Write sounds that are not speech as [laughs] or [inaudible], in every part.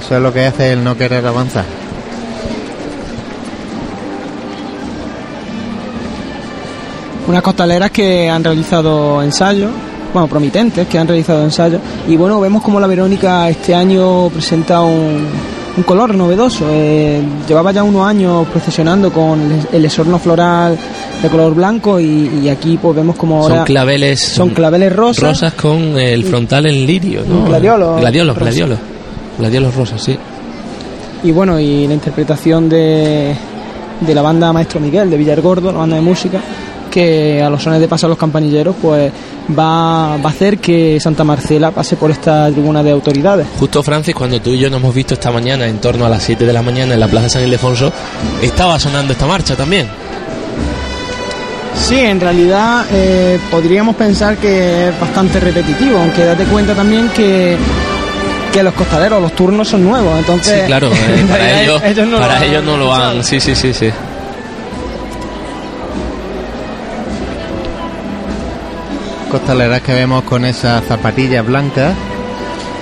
Eso es lo que hace el no querer avanzar. Unas costaleras que han realizado ensayos, bueno, promitentes, que han realizado ensayos. Y bueno, vemos como la Verónica este año presenta un, un color novedoso. Eh, llevaba ya unos años procesionando con el, el esorno floral de color blanco y, y aquí pues vemos como ahora Son claveles. son claveles rosas. Rosas con el frontal en lirio, ¿no? Gladiolo. Gladiolos, Rosa. gladiolos. Gladiolos rosas, sí. Y bueno, y la interpretación de, de la banda Maestro Miguel de Villargordo, la banda de música, que a los sones de Paso a los Campanilleros, pues va, va a hacer que Santa Marcela pase por esta tribuna de autoridades. Justo Francis, cuando tú y yo nos hemos visto esta mañana en torno a las 7 de la mañana en la Plaza San Ildefonso, estaba sonando esta marcha también. Sí, en realidad eh, podríamos pensar que es bastante repetitivo, aunque date cuenta también que, que los costaleros, los turnos son nuevos, entonces... Sí, claro, [laughs] eh, para ellos, no para lo ellos no lo han. Sí, sí, sí, sí. Costaleras que vemos con esas zapatillas blancas,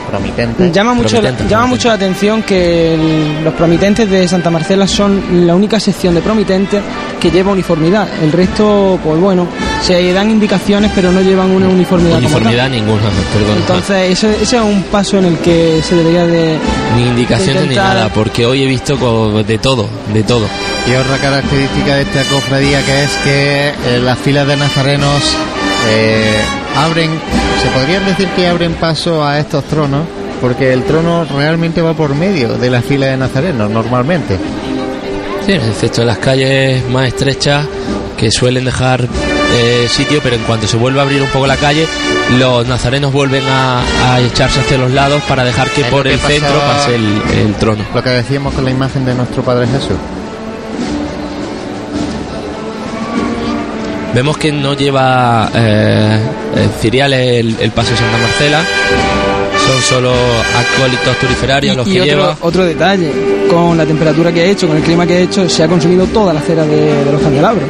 promitentes. Llama mucho, Promitente, llama mucho la atención que el- los promitentes de Santa Marcela son la única sección de promitentes que lleva uniformidad. El resto, pues bueno, se dan indicaciones pero no llevan una uniformidad. Uniformidad ninguna, perdón. Entonces, ese, ese es un paso en el que se debería de... ni indicaciones ni intentar- nada, porque hoy he visto de todo, de todo. Y otra característica de esta cofradía que es que eh, las filas de nazarenos eh, abren, se podría decir que abren paso a estos tronos, porque el trono realmente va por medio de la fila de nazarenos normalmente. Sí, excepto en las calles más estrechas que suelen dejar eh, sitio, pero en cuanto se vuelve a abrir un poco la calle, los nazarenos vuelven a, a echarse hacia los lados para dejar que Es por que el centro pase el, el trono. Lo que decíamos con la imagen de nuestro Padre Jesús. Vemos que no lleva eh, eh, ciriales el, el paso de Santa Marcela, son solo acólitos turiferarios los y que otro, lleva. otro detalle, con la temperatura que ha hecho, con el clima que ha hecho, se ha consumido toda la cera de, de los candelabros.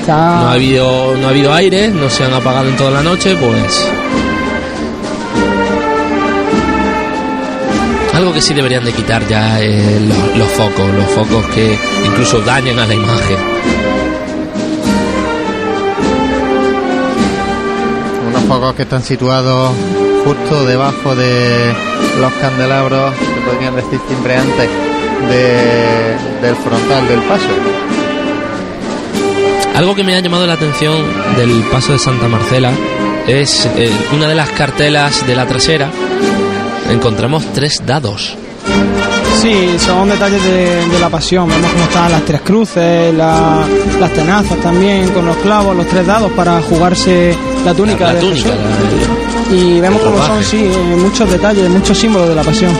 Está- No ha habido no ha habido aire, no se han apagado en toda la noche, pues algo que sí deberían de quitar ya los, los focos, los focos que incluso dañan a la imagen. Focos que están situados justo debajo de los candelabros, que podrían decir siempre antes de- del frontal del paso. Algo que me ha llamado la atención del paso de Santa Marcela es eh, una de las cartelas de la trasera. Encontramos tres dados. Sí, son detalles de, de la pasión. Vemos cómo están las tres cruces, la- las tenazas también, con los clavos, los tres dados para jugarse la túnica. la, la de túnica, la- Y vemos cómo son, sí, eh, muchos detalles, muchos símbolos de la pasión.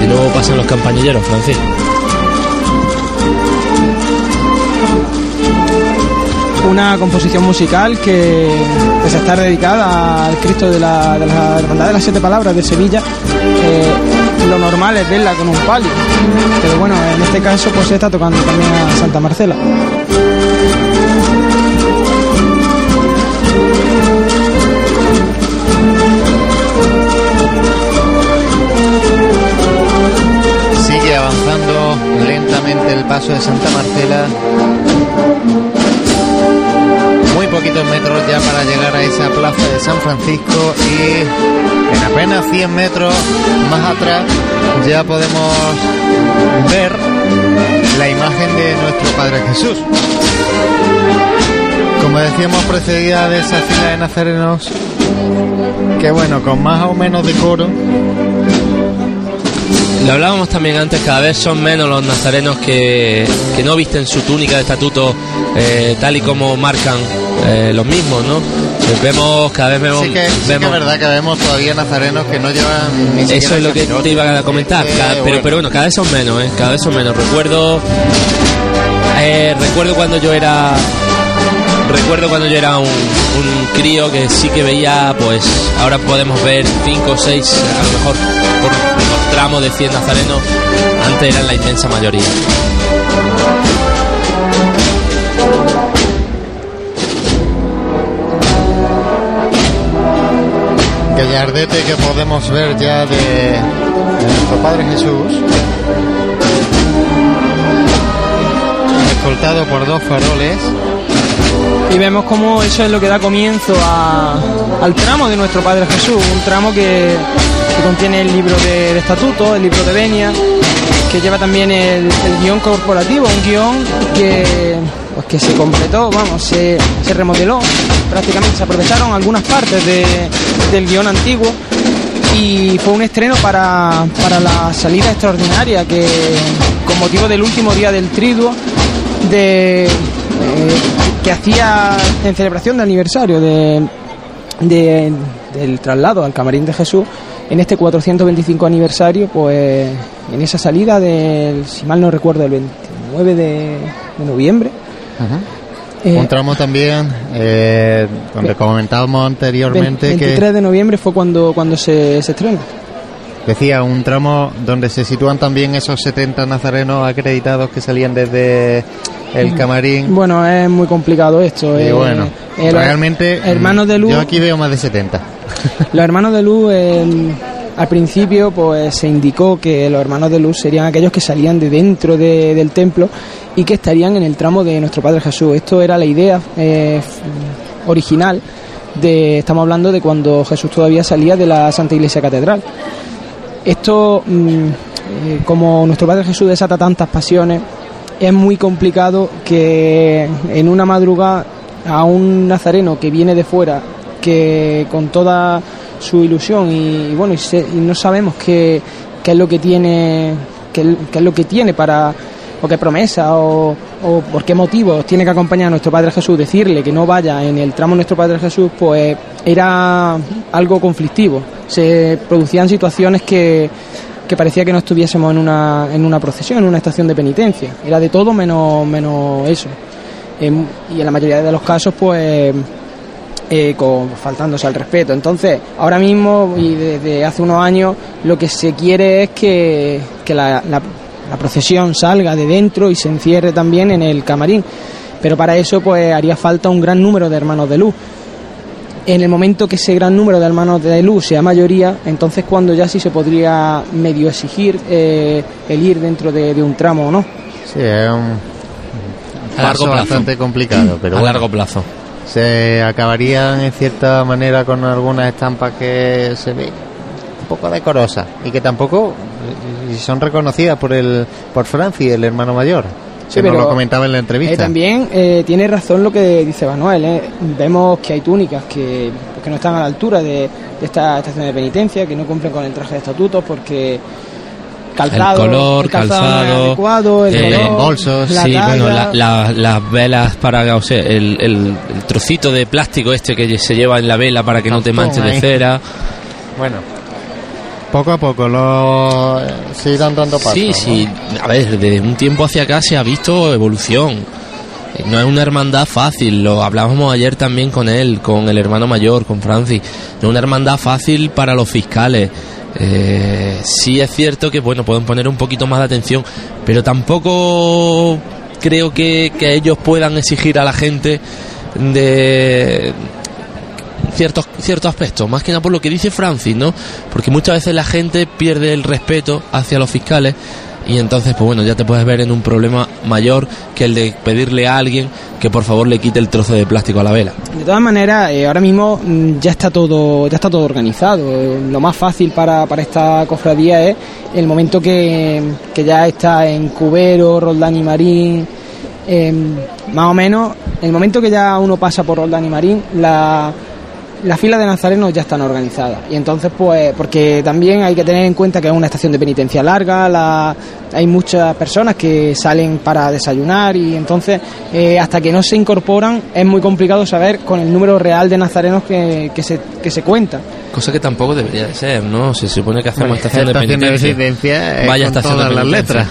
de nuevo pasan los campanilleros, Francis. Una composición musical que, que se está dedicada al Cristo de la, de la Hermandad de las Siete Palabras de Sevilla. Eh, lo normal es verla con un palio, pero bueno, en este caso pues se está tocando también a Santa Marcela. Sigue avanzando lentamente el paso de Santa Marcela. Muy poquitos metros ya para llegar a esa plaza de San Francisco y en apenas 100 metros más atrás ya podemos ver la imagen de nuestro Padre Jesús. Como decíamos, precedida de esa fila de nazarenos que bueno, con más o menos decoro, Lo hablábamos también antes, cada vez son menos los nazarenos que, que no visten su túnica de estatuto eh, tal y como marcan eh, los mismos, ¿no? Eh, vemos, cada vez vemos... Sí que, sí que vemos es verdad que vemos todavía nazarenos que no llevan ni Eso es lo que te iba a comentar, cada- pero, bueno, pero bueno, cada vez son menos, ¿eh? cada vez son menos. Recuerdo, eh, recuerdo cuando yo era, recuerdo cuando yo era un, un crío que sí que veía, pues ahora podemos ver cinco o seis, a lo mejor por los tramos de 100 nazarenos, antes eran la inmensa mayoría. Gallardete que podemos ver ya de, nuestro Padre Jesús. Escoltado por dos faroles. Y vemos cómo eso es lo que da comienzo al tramo de nuestro Padre Jesús, un tramo que, contiene el libro de, de estatutos, el libro de venia, que lleva también el, el guion corporativo, un guion que, pues que se completó, vamos, se, remodeló. Prácticamente, se aprovecharon algunas partes de- del guion antiguo y fue un estreno para, para la salida extraordinaria que con motivo del último día del triduo de, eh, que hacía en celebración del aniversario de, de- del traslado al camarín de Jesús en este 425 aniversario pues en esa salida del si mal no recuerdo el 29 de, de noviembre eh, Un tramo también, eh, donde comentábamos anteriormente 23 que de noviembre fue cuando, cuando se, se estrena decía un tramo donde se sitúan también esos 70 nazarenos acreditados que salían desde el camarín. Bueno, es muy complicado esto. Y eh, bueno, eh, realmente hermanos de luz, yo aquí veo más de 70. [laughs] los hermanos de luz, eh, al principio, pues se indicó que los hermanos de luz serían aquellos que salían de dentro de- del templo y que estarían en el tramo de nuestro Padre Jesús. Esto era la idea eh, original de, estamos hablando de cuando Jesús todavía salía de la Santa Iglesia Catedral. Esto, mm, eh, como nuestro Padre Jesús desata tantas pasiones, es muy complicado que en una madrugada a un nazareno que viene de fuera, que con toda su ilusión y, bueno, y, se- y no sabemos qué, qué es lo que tiene, qué, qué es lo que tiene para o qué promesa o, o por qué motivos tiene que acompañar a nuestro Padre Jesús, decirle que no vaya en el tramo de nuestro Padre Jesús, pues era algo conflictivo. Se producían situaciones que, que parecía que no estuviésemos en una, en una procesión, en una estación de penitencia. Era de todo menos, menos eso. Em, y en la mayoría de los casos, pues eh, con, faltándose al respeto. Entonces, ahora mismo y desde hace unos años, lo que se quiere es que, que la, la- la procesión salga de dentro y se encierre también en el camarín. Pero para eso, pues haría falta un gran número de hermanos de luz. En el momento que ese gran número de hermanos de luz sea mayoría, entonces cuando ya sí se podría medio exigir eh, el ir dentro de, de un tramo o no. Sí, es un paso bastante complicado, pero a bueno, largo plazo. Se acabarían en cierta manera con algunas estampas que se ven un poco decorosas y que tampoco y son reconocidas por el por Francis, el hermano mayor. Sí, que nos lo comentaba en la Eh, entrevista. también eh, tiene razón lo que dice Manuel. eh. Vemos que hay túnicas que, que no están a la altura de, de esta estación de penitencia, que no cumplen con el traje de estatutos porque calzado, el color, calzado es calzado, adecuado, el eh, color, bolsos, la sí, talla. bueno, la- la- las velas para, o sea, el, el- el trocito de plástico este que se lleva en la vela para que no te Cartón manche de ahí. cera. Bueno, poco a poco lo eh, se irán dando pasos. Sí, ¿no? sí, a ver, de un tiempo hacia acá se ha visto evolución. Eh, No es una hermandad fácil, lo hablábamos ayer también con él, con el hermano mayor, con Francis. No es una hermandad fácil para los fiscales. Eh, sí es cierto que, bueno, pueden poner un poquito más de atención, pero tampoco creo que, ellos puedan exigir a la gente de ciertos ciertos aspectos, más que nada por lo que dice Francis, ¿no? Porque muchas veces la gente pierde el respeto hacia los fiscales y entonces, pues bueno, ya te puedes ver en un problema mayor que el de pedirle a alguien que por favor le quite el trozo de plástico a la vela. De todas maneras, eh, ahora mismo mm, ya está todo, ya está todo organizado. Lo más fácil para, para esta cofradía es el momento que, que ya está en Cubero, Roldán y Marín, eh, más o menos, el momento que ya uno pasa por Roldán y Marín, la, las filas de nazarenos ya están organizadas. Y entonces, pues, porque también hay que tener en cuenta que es una estación de penitencia larga, la, hay muchas personas que salen para desayunar y entonces, eh, hasta que no se incorporan, es muy complicado saber con el número real de nazarenos que, que se, que se cuenta. Cosa que tampoco debería de ser, ¿no? Se supone que hacemos estación de Estación penitencia. penitencia, Vaya con estación de todas las penitencia. letras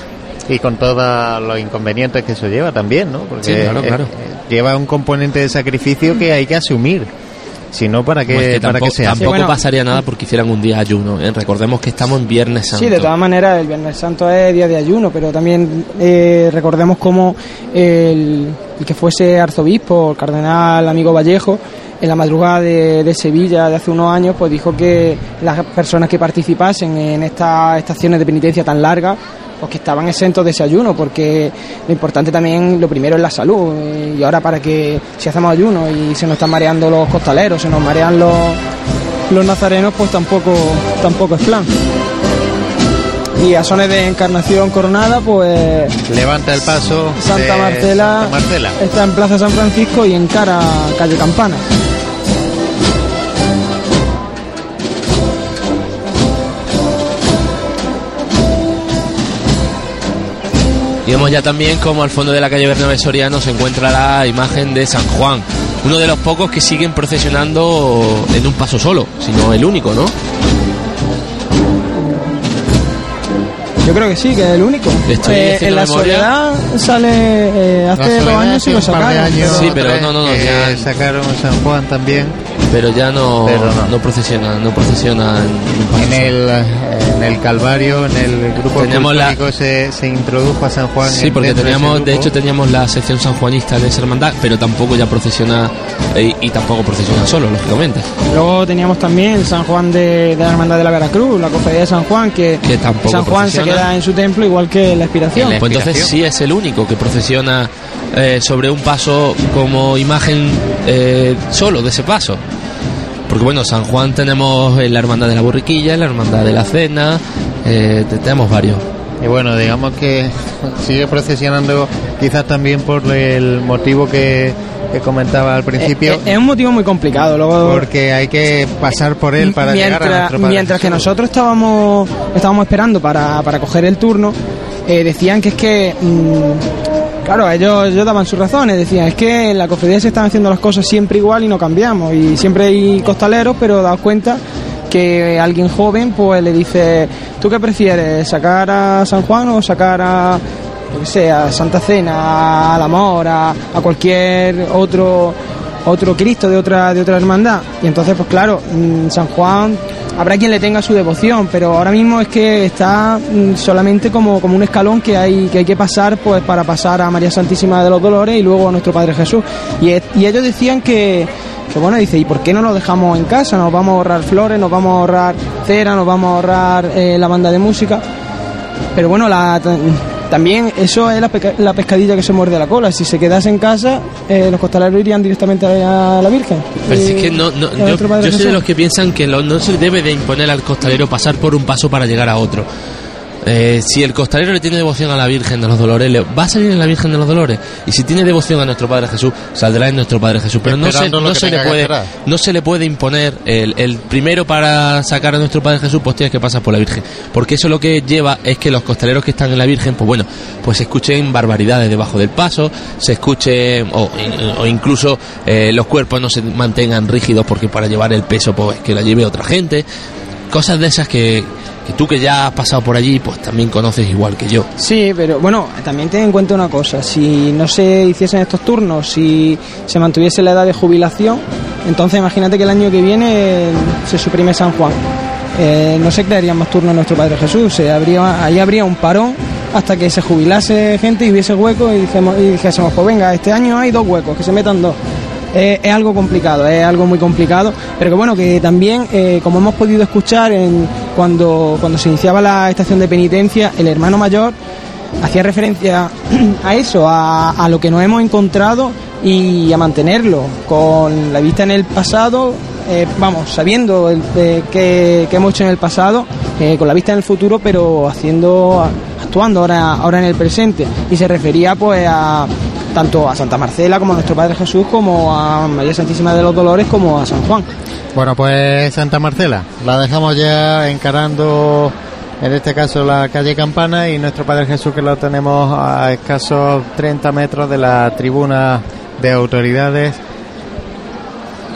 y con todos los inconvenientes que eso lleva también, ¿no? Porque Sí, claro, claro. lleva un componente de sacrificio que hay que asumir. Si no, ¿para qué, Pues que para tampoco, qué se hace? tampoco Sí, bueno. pasaría nada porque hicieran un día ayuno. ¿eh? Recordemos que estamos en Viernes Santo. Sí, de todas maneras, el Viernes Santo es día de ayuno, pero también eh, recordemos como el, el que fuese arzobispo, el cardenal amigo Vallejo, en la madrugada de, de Sevilla de hace unos años, pues dijo que las personas que participasen en estas estaciones de penitencia tan largas, pues que estaban exentos de ese ayuno, porque lo importante también, lo primero es la salud. eh, Y ahora para que si hacemos ayuno y se nos están mareando los costaleros, se nos marean los, los nazarenos, pues tampoco, tampoco es plan. Y a sones de encarnación coronada, pues Levanta el paso. Santa Marcela, Santa Marcela. está en Plaza San Francisco y encara calle Campana. Y vemos ya también como al fondo de la calle Bernabé Soriano se encuentra la imagen de San Juan, uno de los pocos que siguen procesionando en un paso solo, sino el único, ¿no? Yo creo que sí, que es el único. Eh, en la memoria. soledad sale eh, hace dos años y lo sacaron. pero- Sí, pero no, no, no, ya- sacaron San Juan también. Pero ya no, Pero no. no. procesiona, no procesiona en el, en el Calvario, en el grupo Teníamos la- se, se introdujo a San Juan. Sí, porque teníamos, de hecho teníamos la sección sanjuanista de esa hermandad, pero tampoco ya procesiona eh, y, tampoco procesiona solo, lógicamente. Luego teníamos también San Juan de, de la Hermandad de la Veracruz, la cofradía de San Juan, que, Que tampoco San Juan se queda en su templo igual que la expiración. En la- Pues entonces sí es el único que procesiona eh, sobre un paso como imagen eh, solo de ese paso. Porque bueno, San Juan tenemos en la hermandad de la borriquilla, en la hermandad de la cena, eh, te- tenemos varios. Y bueno, digamos que sigue procesionando quizás también por el motivo que, que comentaba al principio, Eh, eh, es un motivo muy complicado. Luego, porque hay que pasar por él para llegar a mientras, nuestro Padre mientras que nosotros estábamos estábamos esperando para, para coger el turno eh, decían que es que mm, claro ellos, ellos daban sus razones decían es que en la cofradía se están haciendo las cosas siempre igual y no cambiamos y siempre hay costaleros pero daos cuenta que alguien joven pues le dice tú qué prefieres sacar a San Juan o sacar a qué sé, a Santa Cena, al Amor, a, a cualquier otro otro Cristo de otra de otra hermandad. Y entonces, pues claro, mm, San Juan habrá quien le tenga su devoción, pero ahora mismo es que está mm, solamente como, como un escalón que hay que hay que pasar pues para pasar a María Santísima de los Dolores y luego a nuestro Padre Jesús. Y, ellos decían que bueno, dice, ¿y por qué no lo dejamos en casa? Nos vamos a ahorrar flores, nos vamos a ahorrar cera, nos vamos a ahorrar eh, la banda de música. Pero bueno, la, también eso es la, peca- la pescadilla que se muerde la cola. Si se quedase en casa, eh, los costaleros irían directamente a la Virgen. Pero si es que no, no, yo, yo soy de los que piensan que lo- no se debe de imponer al costalero pasar por un paso para llegar a otro. Eh, si el costalero le tiene devoción a la Virgen de los Dolores, le va a salir en la Virgen de los Dolores. Y si tiene devoción a nuestro Padre Jesús, saldrá en nuestro Padre Jesús. Pero no se, no se le puede, no se le puede imponer el, el primero para sacar a nuestro Padre Jesús, pues tienes que pasar por la Virgen. Porque eso lo que lleva es que los costaleros que están en la Virgen, pues bueno, pues escuchen barbaridades debajo del paso, se escuchen, o, o incluso eh, los cuerpos no se mantengan rígidos porque para llevar el peso, pues que la lleve otra gente. Cosas de esas que, que tú que ya has pasado por allí, pues también conoces igual que yo. Sí, pero bueno, también ten en cuenta una cosa. Si no se hiciesen estos turnos, si se mantuviese la edad de jubilación, entonces imagínate que el año que viene se suprime San Juan. Eh, no se crearían más turnos nuestro Padre Jesús. Se habría, ahí habría un parón hasta que se jubilase gente y hubiese huecos y, y dijésemos, pues venga, este año hay dos huecos, que se metan dos. Es algo complicado, es algo muy complicado, pero que bueno, que también, eh, como hemos podido escuchar en, cuando, cuando se iniciaba la estación de penitencia, el hermano mayor hacía referencia [clears throat] a eso, a, lo que nos hemos encontrado y a mantenerlo, con la vista en el pasado, eh, vamos, sabiendo qué hemos hecho en el pasado, eh, con la vista en el futuro, pero haciendo, actuando ahora, ahora en el presente. Y se refería pues a tanto a Santa Marcela como a nuestro Padre Jesús, como a María Santísima de los Dolores, como a San Juan. Bueno, pues Santa Marcela, la dejamos ya encarando, en este caso, la calle Campana y nuestro Padre Jesús que lo tenemos a escasos 30 metros de la tribuna de autoridades.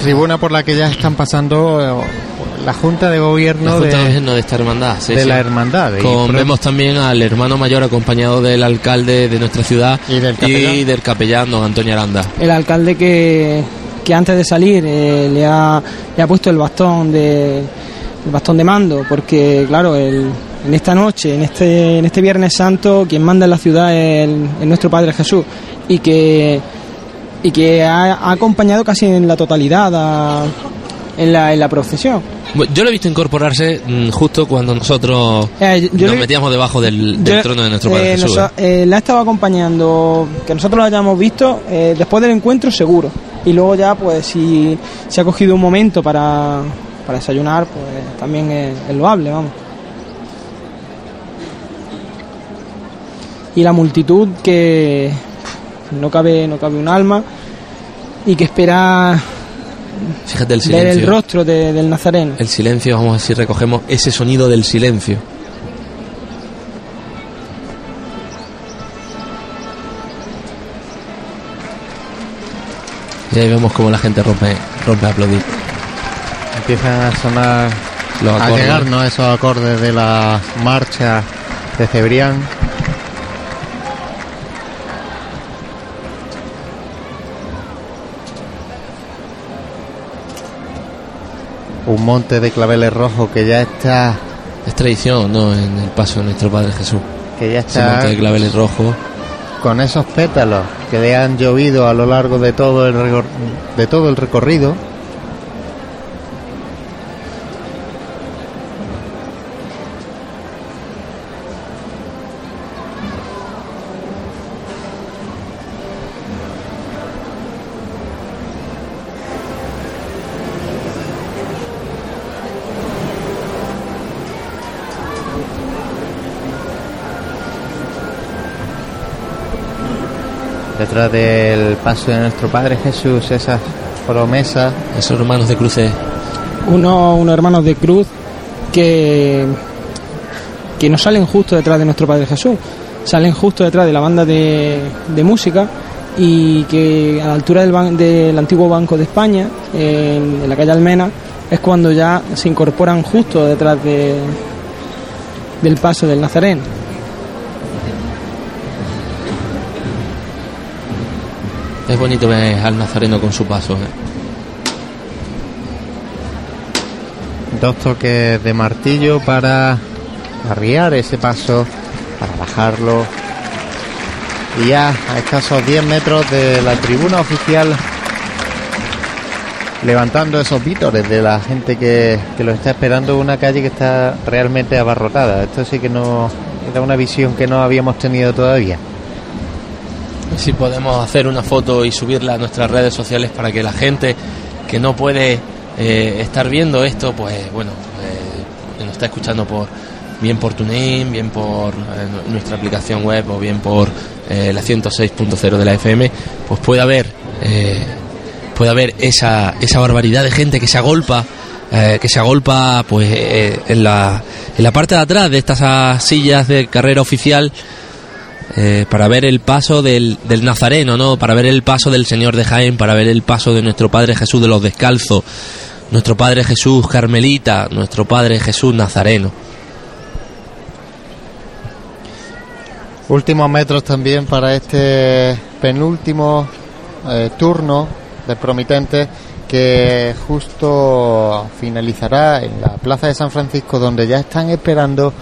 Tribuna por la que ya están pasando eh, la Junta de Gobierno La Junta de de, Gobierno de esta hermandad. sí, de sí. la hermandad. Con- vemos también al hermano mayor acompañado del alcalde de nuestra ciudad Y del capellán. del capellán don Antonio Aranda. el alcalde que, que antes de salir eh, le, ha, le ha puesto el bastón de el bastón de mando porque claro el- en esta noche en este en este Viernes Santo quien manda en la ciudad es, el- es nuestro Padre Jesús y que y que ha, ha acompañado casi en la totalidad a- en, la, en la procesión. Yo lo he visto incorporarse mm, justo cuando nosotros Eh, yo nos metíamos debajo del, del Yo, trono de nuestro Padre eh, Jesús. noso- ¿eh? la estaba acompañando, que nosotros lo hayamos visto eh, después del encuentro seguro. Y luego ya, pues si se ha cogido un momento para, para desayunar, pues también es, es loable, vamos. Y la multitud que no cabe, no cabe un alma y que espera Fíjate el ver silencio. el rostro de- del Nazareno. El silencio, vamos a ver si recogemos ese sonido del silencio. Y ahí vemos como la gente rompe, rompe a aplaudir. Empiezan a sonar, Los a llegarnos esos acordes de la marcha de Cebrián. Un monte de claveles rojos que ya está, Es tradición, ¿no? En el paso de nuestro Padre Jesús. que ya Ese está monte de claveles rojos. con esos pétalos que le han llovido a lo largo de todo el recor- de todo el recorrido. Detrás del paso de nuestro Padre Jesús, esas promesas Esos hermanos de cruces. unos, unos hermanos de cruz que, que no salen justo detrás de nuestro Padre Jesús, salen justo detrás de la banda de, de música y que a la altura del, ban- del antiguo Banco de España, en, en la calle Almena, es cuando ya se incorporan justo detrás de, del paso del Nazareno. Es bonito ver al Nazareno con su paso. ¿eh? dos toques de martillo para arriar ese paso, para bajarlo. Y ya a escasos 10 metros de la tribuna oficial, levantando esos vítores de la gente que, que lo está esperando, una calle que está realmente abarrotada. Esto sí que no era una visión que no habíamos tenido todavía. Si podemos hacer una foto y subirla a nuestras redes sociales para que la gente que no puede eh, estar viendo esto, pues bueno, eh, nos está escuchando por bien por TuneIn, bien por eh, nu- nuestra aplicación web o bien por eh, la 106.0 de la FM, pues pueda ver eh, pueda ver esa, esa barbaridad de gente que se agolpa que se agolpa pues en la en la parte de atrás de estas sillas de carrera oficial eh, para ver el paso del, del Nazareno, ¿no? Para ver el paso del Señor de Jaén, para ver el paso de nuestro Padre Jesús de los Descalzos, nuestro Padre Jesús Carmelita, nuestro Padre Jesús Nazareno. Últimos metros también para este penúltimo eh, turno de promitentes que justo finalizará en la Plaza de San Francisco donde ya están esperando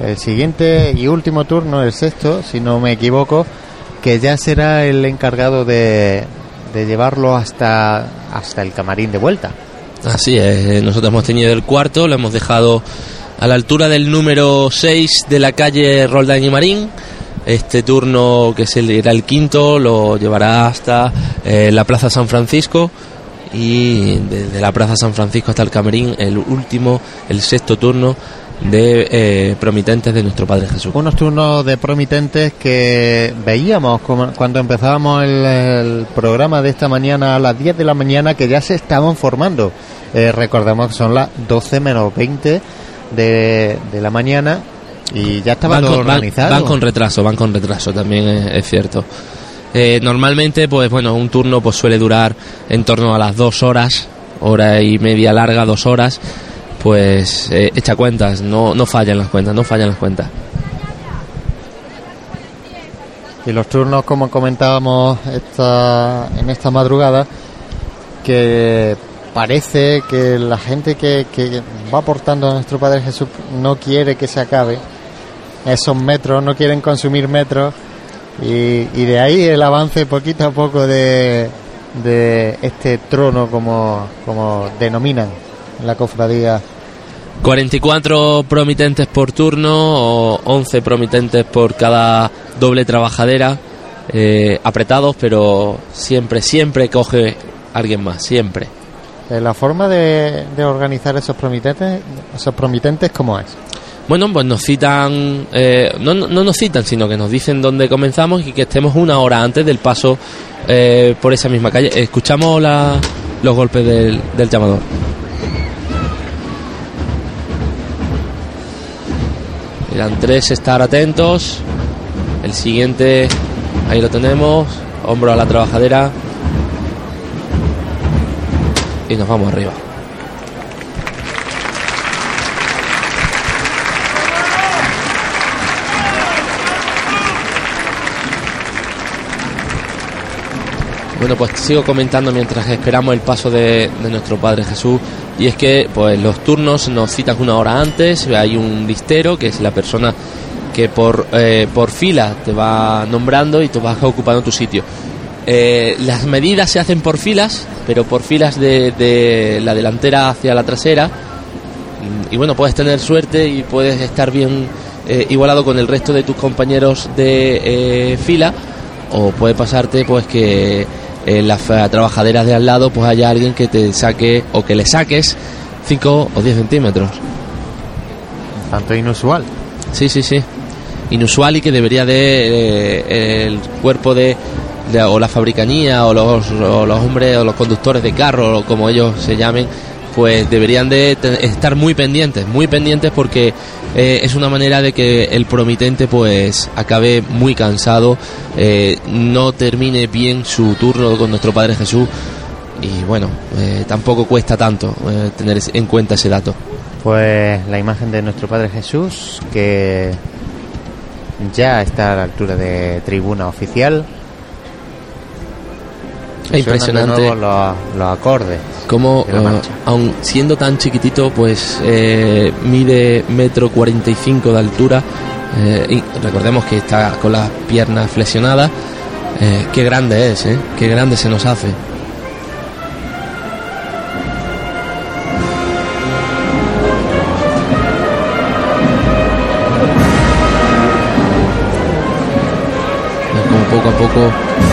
el siguiente y último turno, el sexto, si no me equivoco, que ya será el encargado de, llevarlo hasta, el camarín de vuelta. Así es, eh, nosotros hemos tenido el cuarto, lo hemos dejado a la altura del número 6 de la calle Roldán y Marín. Este turno, que era el quinto, lo llevará hasta eh, la Plaza San Francisco y desde la Plaza San Francisco hasta el Camerín, el último, el sexto turno de eh, promitentes de nuestro Padre Jesús. Unos turnos de promitentes que veíamos como- cuando empezábamos el, el programa de esta mañana a las 10 de la mañana que ya se estaban formando. Eh, recordemos que son las 12 menos 20 de, de la mañana y ya estaba van todo con, van- organizado. van con retraso, van con retraso, también es, es cierto. Eh, normalmente, pues bueno, un turno pues suele durar en torno a las dos horas, hora y media larga, dos horas. Pues eh, echa cuentas, no, no fallan las cuentas, no fallan las cuentas. Y los turnos, como comentábamos esta, en esta madrugada, que parece que la gente que, que va aportando a nuestro Padre Jesús no quiere que se acabe esos metros, no quieren consumir metros Y, y de ahí el avance poquito a poco de, de este trono como, como denominan la cofradía 44 promitentes por turno o 11 promitentes por cada doble trabajadera, eh, apretados, pero siempre, siempre coge alguien más, siempre. Eh, La forma de, de organizar esos promitentes, esos promitentes, ¿cómo es? Bueno, pues nos citan, eh, no, no no nos citan, sino que nos dicen dónde comenzamos y que estemos una hora antes del paso eh, por esa misma calle. Escuchamos la- los golpes del, del llamador. Eran tres estar atentos. El siguiente, ahí lo tenemos. Hombro a la trabajadera. Y nos vamos arriba. Bueno, pues sigo comentando mientras esperamos el paso de, nuestro Padre Jesús. Y es que pues los turnos nos citan una hora antes. Hay un listero que es la persona que por, eh, por fila te va nombrando y tú vas ocupando tu sitio. Eh, las medidas se hacen por filas, pero por filas de, de la delantera hacia la trasera. Y bueno, puedes tener suerte y puedes estar bien eh, igualado con el resto de tus compañeros de eh, fila. O puede pasarte pues que en las trabajaderas de al lado pues haya alguien que te saque o que le saques 5 o 10 centímetros. Tanto inusual. Sí, sí, sí. Inusual y que debería de eh, el cuerpo de, de- o la fabricanía o los, o los hombres o los conductores de carro o como ellos se llamen, pues deberían de estar muy pendientes, muy pendientes porque eh, es una manera de que el promitente pues acabe muy cansado, eh, no termine bien su turno con nuestro Padre Jesús y bueno, eh, tampoco cuesta tanto tener en cuenta ese dato. Pues la imagen de nuestro Padre Jesús, que ya está a la altura de tribuna oficial. De impresionante. nuevo los, los acordes. como marcha. aun siendo tan chiquitito pues eh, mide metro 45 de altura eh, y recordemos que está con las piernas flexionadas eh, qué grande es eh, qué grande se nos hace como poco a poco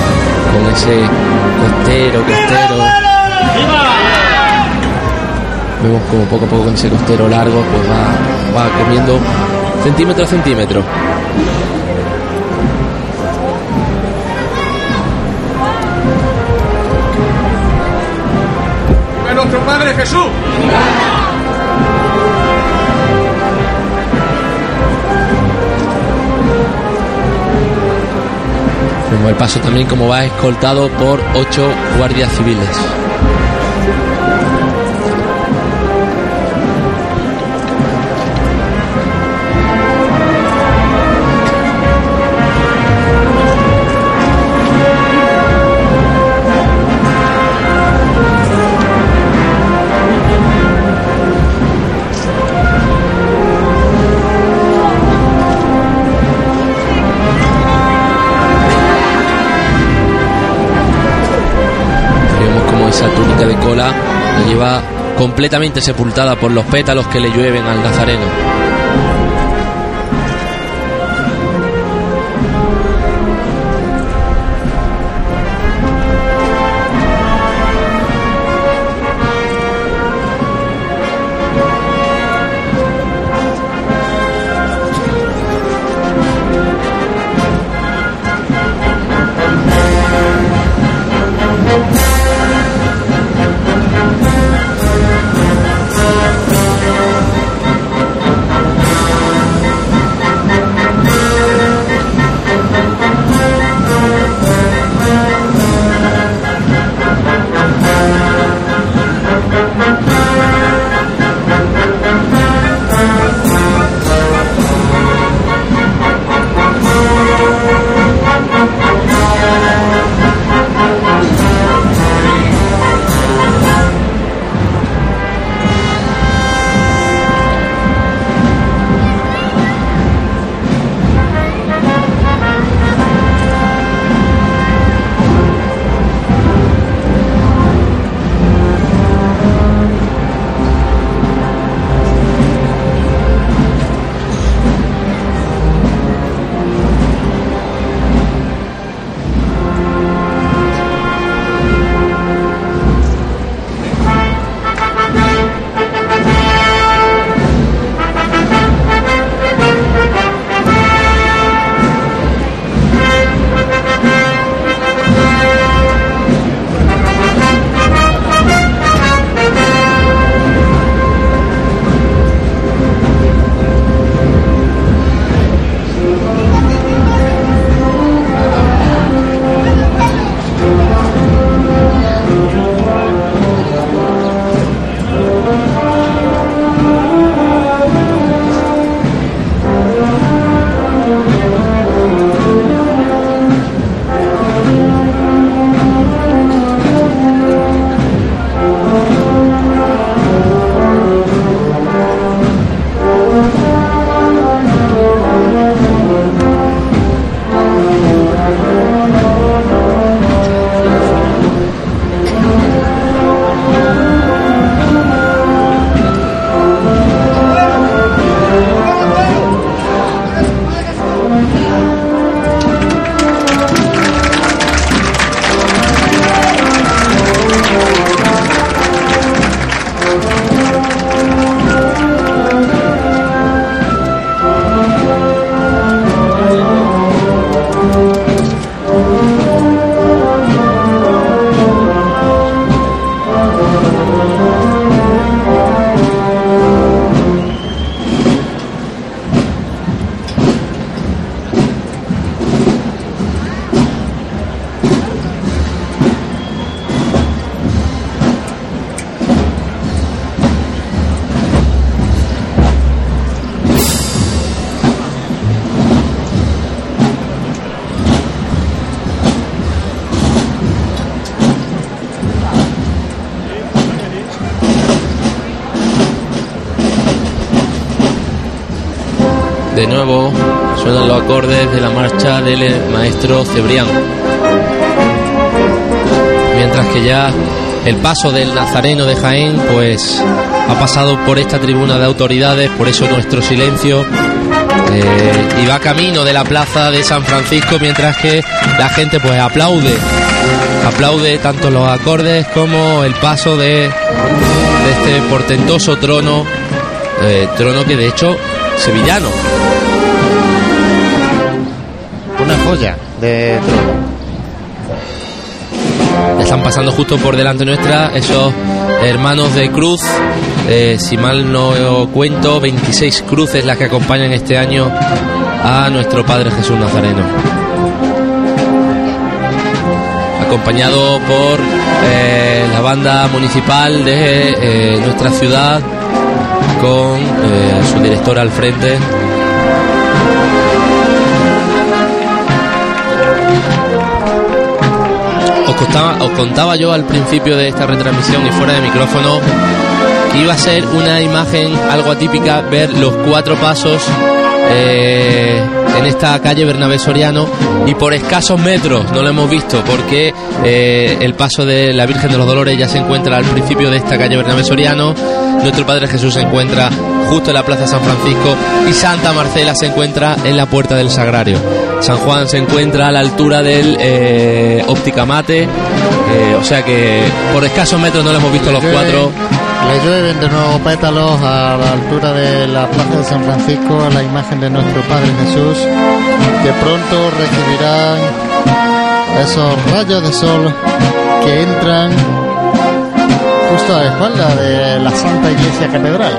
con ese costero costero vemos como poco a poco con ese costero largo pues va, va comiendo centímetro a centímetro ¡De nuestro Padre Jesús! Vemos el paso también como va escoltado por ocho guardias civiles. Completamente sepultada por los pétalos que le llueven al nazareno. Acordes de la marcha del maestro Cebrián. Mientras que ya el paso del Nazareno de Jaén, pues ha pasado por esta tribuna de autoridades, por eso nuestro silencio. eh, y va camino de la plaza de San Francisco mientras que la gente pues aplaude aplaude tanto los acordes como el paso de, este portentoso trono eh, trono que de hecho sevillano joya de trono. están pasando justo por delante nuestra esos hermanos de cruz eh, si mal no cuento 26 cruces las que acompañan este año a nuestro Padre Jesús Nazareno acompañado por eh, la banda municipal de eh, nuestra ciudad con su director al frente Os contaba, yo al principio de esta retransmisión y fuera de micrófono que iba a ser una imagen algo atípica ver los cuatro pasos eh, en esta calle Bernabé Soriano y por escasos metros no lo hemos visto porque eh, el paso de la Virgen de los Dolores ya se encuentra al principio de esta calle Bernabé Soriano nuestro Padre Jesús se encuentra justo en la Plaza San Francisco y Santa Marcela se encuentra en la Puerta del Sagrario San Juan se encuentra a la altura del eh, Óptica Mate eh, o sea que por escasos metros no lo hemos visto los Llueve- cuatro Le llueven de nuevo pétalos a la altura de la plaza de San Francisco a la imagen de nuestro Padre Jesús, que pronto recibirán esos rayos de sol que entran justo a la espalda de la Santa Iglesia Catedral.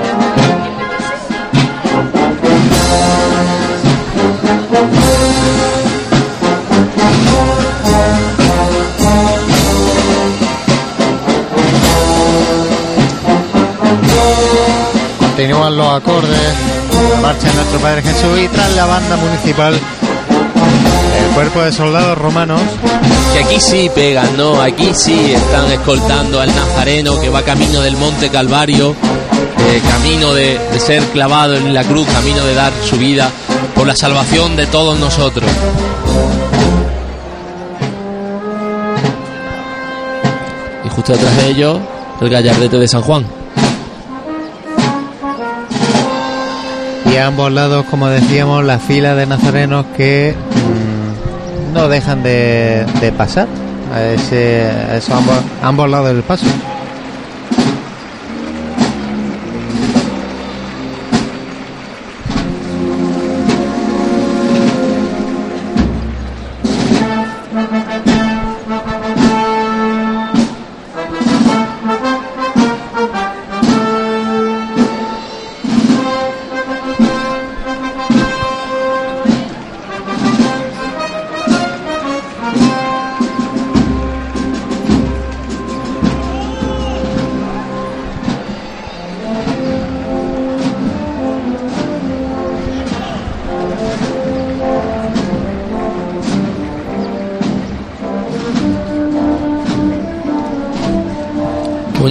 Continúan los acordes, marcha nuestro Padre Jesús y tras la banda municipal el cuerpo de soldados romanos que aquí sí pegan, ¿no? Aquí sí están escoltando al Nazareno que va camino del Monte Calvario, eh, camino de, de ser clavado en la cruz, camino de dar su vida por la salvación de todos nosotros. Y justo detrás de ellos, el gallardete de San Juan. y a ambos lados, como decíamos, la fila de nazarenos que mm, no dejan de, de pasar a, ese, a ambos, ambos lados del paso.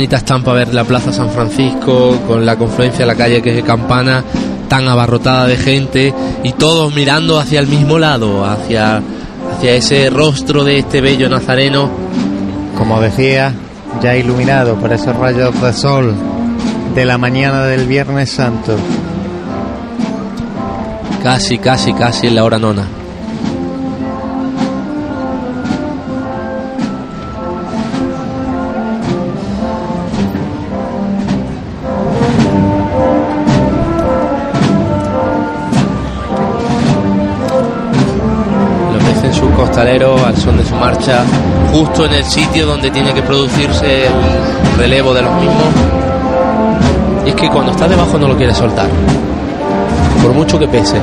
Bonita estampa ver la Plaza San Francisco con la confluencia de la calle que es de Campana tan abarrotada de gente y todos mirando hacia el mismo lado, hacia, hacia ese rostro de este bello nazareno. Como decía, ya iluminado por esos rayos de sol de la mañana del Viernes Santo. Casi, casi, casi en la hora nona. Al son de su marcha, justo en el sitio donde tiene que producirse el relevo de los mismos. Y es que cuando está debajo no lo quiere soltar, por mucho que pese.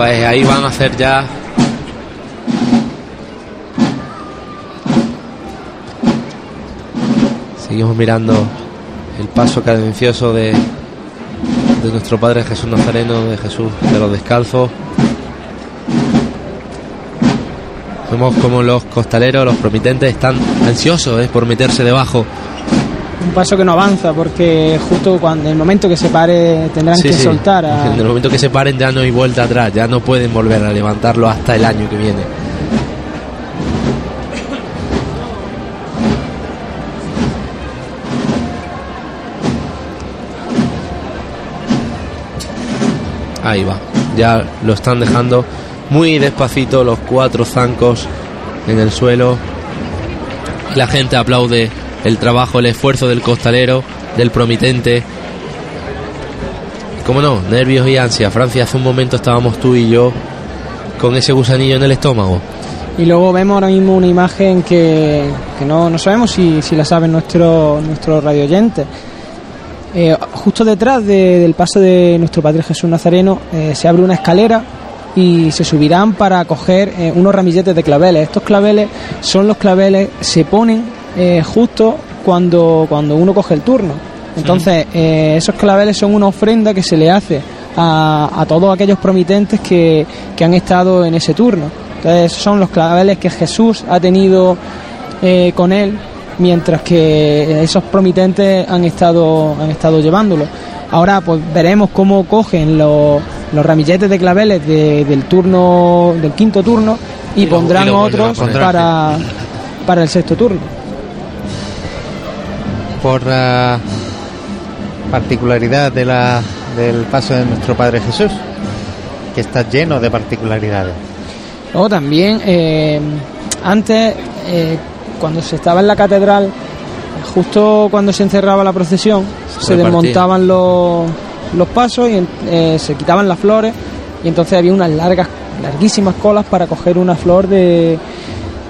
Pues ahí van a hacer ya Seguimos mirando el paso cadencioso de, de nuestro Padre Jesús Nazareno, de Jesús de los Descalzos. Vemos como los costaleros, los promitentes, están ansiosos eh, por meterse debajo. Un paso que no avanza porque justo cuando en el momento que se pare tendrán Sí, que sí. soltar a... En el momento que se paren ya no hay vuelta atrás, ya no pueden volver a levantarlo hasta el año que viene. Ahí va, ya lo están dejando muy despacito los cuatro zancos en el suelo. La gente aplaude el trabajo, el esfuerzo del costalero, del promitente, Cómo no, nervios y ansia. Francia, hace un momento estábamos tú y yo con ese gusanillo en el estómago. Y luego vemos ahora mismo una imagen que, que no, no sabemos si, si la saben nuestros nuestros radio oyentes. Eh, justo detrás de- del paso de nuestro Padre Jesús Nazareno eh, se abre una escalera y se subirán para coger eh, unos ramilletes de claveles. Estos claveles son los claveles, se ponen eh, justo cuando, cuando uno coge el turno. Entonces, eh, esos claveles son una ofrenda que se le hace a, a todos aquellos promitentes que, que han estado en ese turno. Entonces, son los claveles que Jesús ha tenido eh, con él mientras que esos promitentes han estado han estado llevándolo. Ahora pues veremos cómo cogen los, los ramilletes de claveles de- del turno del quinto turno y, Y lo- pondrán y lo otros para para el sexto turno. Por la particularidad de la, del paso de nuestro Padre Jesús, que está lleno de particularidades. Luego también, eh, antes, eh, cuando se estaba en la catedral, justo cuando se encerraba la procesión, se, desmontaban los, los pasos y eh, se quitaban las flores y entonces había unas largas, larguísimas colas para coger una flor de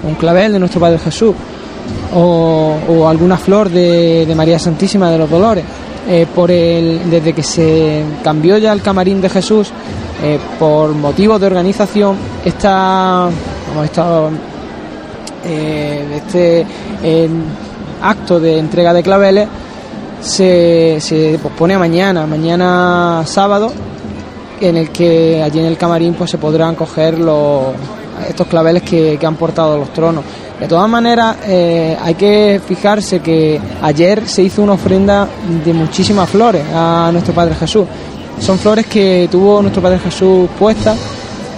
un clavel de nuestro Padre Jesús o, o alguna flor de, María Santísima de los Dolores. Eh, por el, desde que se cambió ya el camarín de Jesús, eh, por motivos de organización, esta, vamos, esta, eh, este acto de entrega de claveles se, se pospone a mañana, mañana sábado, en el que allí en el camarín pues se podrán coger los, estos claveles que han portado los tronos. De todas maneras, eh, hay que fijarse que ayer se hizo una ofrenda de muchísimas flores a nuestro Padre Jesús. Son flores que tuvo nuestro Padre Jesús puestas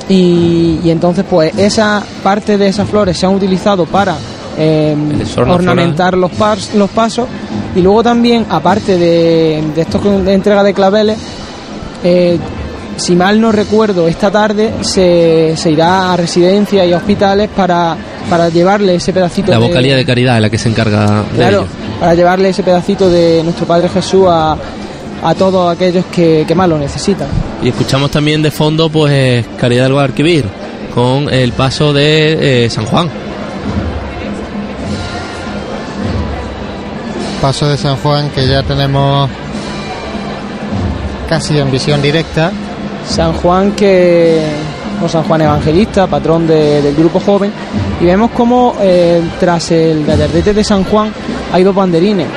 y, y entonces pues esa parte de esas flores se han utilizado para eh, exorno ornamentar los, pas- los pasos y luego también, aparte de, de estos de entrega de claveles, eh, si mal no recuerdo, esta tarde se, se irá a residencias y a hospitales para, para llevarle ese pedacito La de- vocalía de caridad es la que se encarga de Claro, ello. para llevarle ese pedacito de nuestro Padre Jesús a, a todos aquellos que, que más lo necesitan. Y escuchamos también de fondo, pues, Caridad del Guadalquivir, con el paso de eh, San Juan. Paso de San Juan que ya tenemos casi en visión directa. San Juan que o San Juan Evangelista, patrón de- del grupo joven, y vemos como eh, tras el gallardete de San Juan hay dos banderines.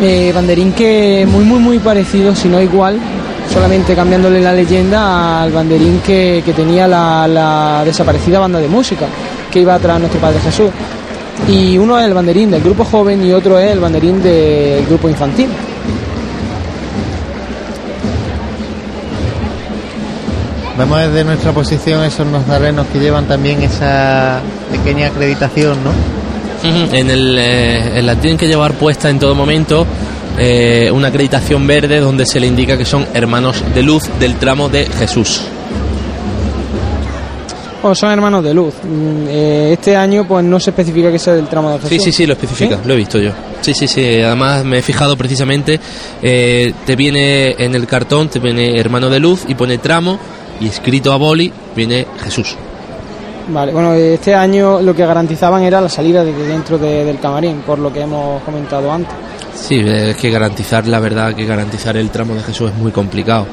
Eh, banderín que muy muy muy parecido, si no igual, solamente cambiándole la leyenda al banderín que, que tenía la, la desaparecida banda de música que iba tras nuestro Padre Jesús. Y uno es el banderín del grupo joven y otro es el banderín del grupo infantil. Vemos desde nuestra posición esos nazarenos que llevan también esa pequeña acreditación, ¿no? En, el, eh, en la tienen que llevar puesta en todo momento eh, una acreditación verde donde se le indica que son hermanos de luz del tramo de Jesús. Bueno, son hermanos de luz. Mm, eh, Este año pues no se especifica que sea del tramo de Jesús. Sí, sí, sí, lo especifica, lo he visto yo. Sí, sí, sí, además me he fijado precisamente, eh, te viene en el cartón, te viene hermano de luz y pone tramo y escrito a boli viene Jesús. Vale, bueno, este año lo que garantizaban era la salida desde dentro de- del camarín, por lo que hemos comentado antes. Sí, es que garantizar la verdad, que garantizar el tramo de Jesús es muy complicado.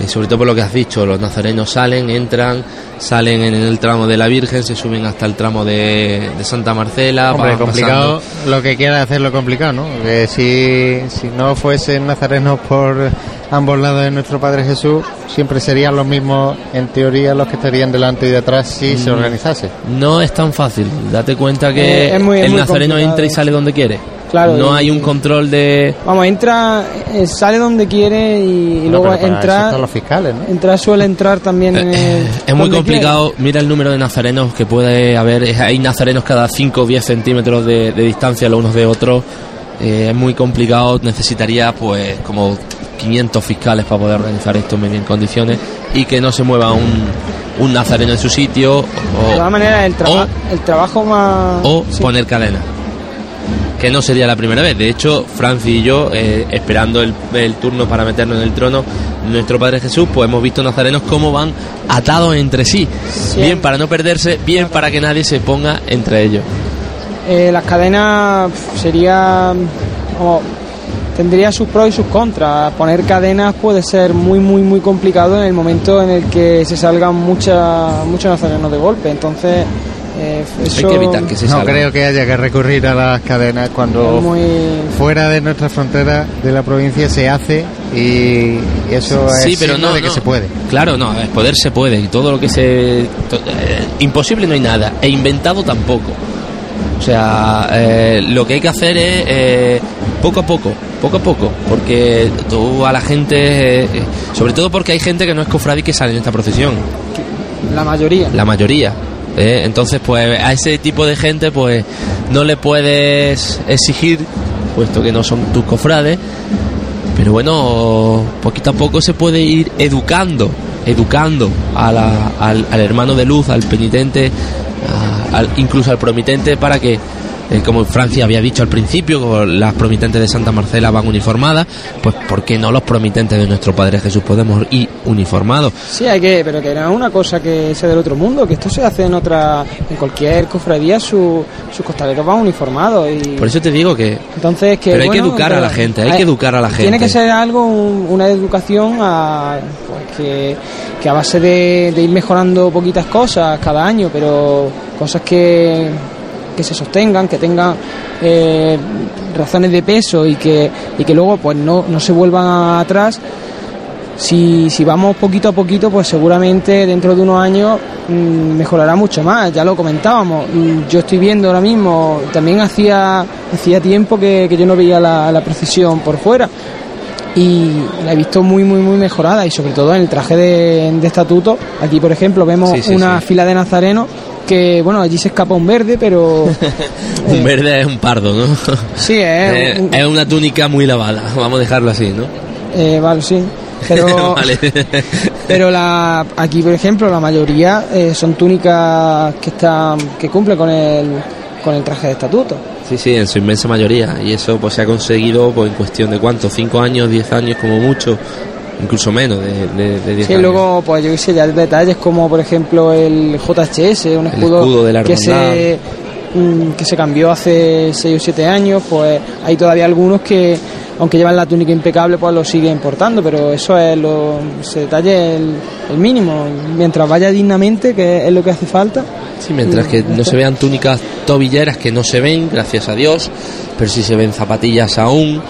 eh, sobre todo por lo que has dicho, los nazarenos salen, entran, salen en el tramo de la Virgen, se suben hasta el tramo de, de Santa Marcela. Hombre, complicado, pasando. lo que quiera hacerlo complicado, ¿no? Que si, si no fuesen nazarenos por ambos lados de nuestro Padre Jesús, siempre serían los mismos, en teoría, los que estarían delante y detrás si Mm. se organizase. No es tan fácil. Date cuenta que Eh, es muy- el muy nazareno complicado. entra y sale donde quiere. Claro, no y- hay un control de. Vamos, entra, eh, sale donde quiere y, y Bueno, luego pero para eso entrar, están los fiscales, ¿no? entrar suele entrar también en [laughs] el- Es muy donde complicado. Mira el número de nazarenos que puede haber. Hay nazarenos cada 5 o 10 centímetros de, de distancia los unos de otros. Eh, es muy complicado. Necesitaría, pues, como 500 fiscales para poder organizar esto en bien condiciones y que no se mueva un, un nazareno en su sitio quiere. De todas o, maneras, el, traba- el trabajo más... o sí. poner cadena. Que no sería la primera vez. De hecho, Franci y yo, eh, esperando el, el turno para meternos en el trono, nuestro Padre Jesús, pues hemos visto nazarenos cómo van atados entre sí. Sí. Bien para no perderse, bien para que nadie se ponga entre ellos. Eh, las cadenas pf, sería vamos, tendría sus pros y sus contras poner cadenas puede ser muy muy muy complicado en el momento en el que se salgan muchas muchos nazarenos de golpe entonces eh, eso Hay que evitar que se No salga. creo que haya que recurrir a las cadenas cuando muy fuera de nuestra frontera de la provincia se hace y eso Sí, es pero signo no, de que no. se puede. Claro, no, poder se puede. Y todo lo que se. to- eh, imposible no hay nada. E inventado tampoco. O sea, eh, lo que hay que hacer es eh, poco a poco, poco a poco. Porque tú a la gente. eh, eh, sobre todo porque hay gente que no es cofrade y que sale en esta procesión. la mayoría La mayoría. ¿eh? Entonces, pues a ese tipo de gente, pues no le puedes exigir, puesto que no son tus cofrades. Pero bueno, poquito a poco se puede ir educando, educando a la- al, al hermano de luz, al penitente, a- al- incluso al promitente, para que, eh, como Francia había dicho al principio, las promitentes de Santa Marcela van uniformadas, pues ¿por qué no los promitentes de nuestro Padre Jesús podemos ir uniformados? sí hay que pero que no es una cosa que sea del otro mundo que esto se hace en otra en cualquier cofradía su- sus costaleros van uniformados y Por eso te digo que Entonces, que, Pero hay que educar a la gente, hay que educar a la Tiene gente. que ser algo, un- una educación a, pues, que, que a base de, de ir mejorando poquitas cosas cada año, pero cosas que, que se sostengan, que tengan eh, razones de peso y que, y que luego pues no, no se vuelvan atrás. Si, si vamos poquito a poquito, pues seguramente dentro de unos años mm, mejorará mucho más. Ya lo comentábamos. Yo estoy viendo ahora mismo, también hacía, hacía tiempo que, que yo no veía la, la procesión por fuera y la he visto muy, muy, muy mejorada y sobre todo en el traje de, de estatuto. Aquí, por ejemplo, vemos Sí, sí, una sí. fila de nazarenos que, bueno, allí se escapa un verde, pero... [laughs] un eh, verde es un pardo, ¿no? Sí, es, [laughs] Eh, un- es una túnica muy lavada, vamos a dejarlo así, ¿no? eh, vale, sí. Pero, [laughs] Vale. pero la, aquí, por ejemplo, la mayoría eh, son túnicas que están que cumplen con el, con el traje de estatuto. Sí, sí, en su inmensa mayoría. Y eso pues se ha conseguido pues, en cuestión de cuánto, cinco años, diez años como mucho, incluso menos de, de, de diez Sí, años. luego, pues yo qué sé, ya detalles como, por ejemplo, el JHS, un escudo, escudo de la que, se, mm, que se cambió hace 6 o 7 años, pues hay todavía algunos que, aunque llevan la túnica impecable, pues lo siguen portando, pero eso es lo, ese detalle el, el mínimo. Mientras vaya dignamente, que es lo que hace falta. Sí, mientras que no se vean túnicas tobilleras que no se ven, gracias a Dios, pero sí se ven zapatillas aún,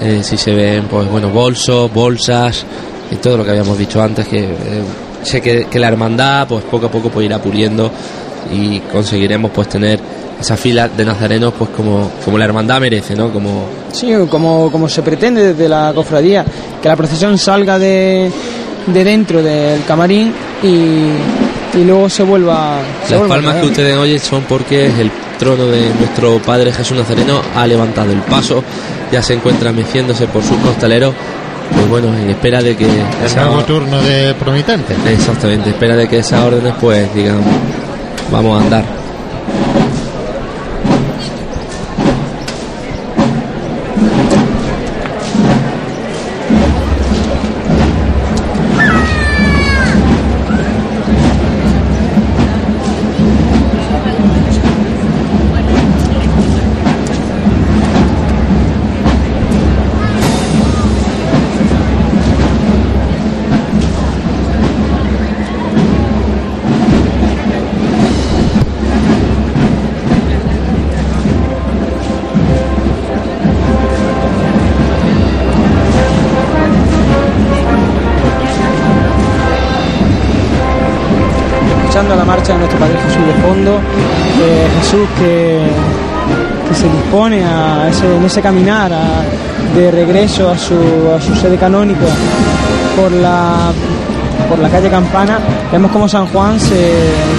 eh, sí se ven, pues bueno, bolsos, bolsas, y todo lo que habíamos dicho antes, que eh, sé que, que la hermandad, pues poco a poco pues irá puliendo y conseguiremos pues tener esa fila de nazarenos pues como, como la hermandad merece, ¿no? Como Sí, como, como se pretende desde la cofradía, que la procesión salga de, de dentro del camarín y, y luego se vuelva... se Las vuelva palmas que ustedes oyen son porque el trono de nuestro Padre Jesús Nazareno ha levantado el paso, ya se encuentra meciéndose por sus costaleros, pues bueno, en espera de que El esa- nuevo turno de promitente. exactamente, espera de que esas órdenes pues digan vamos a andar. A ese, en ese caminar a- de regreso a su, a su sede canónica por la, por la calle Campana, vemos como San Juan se,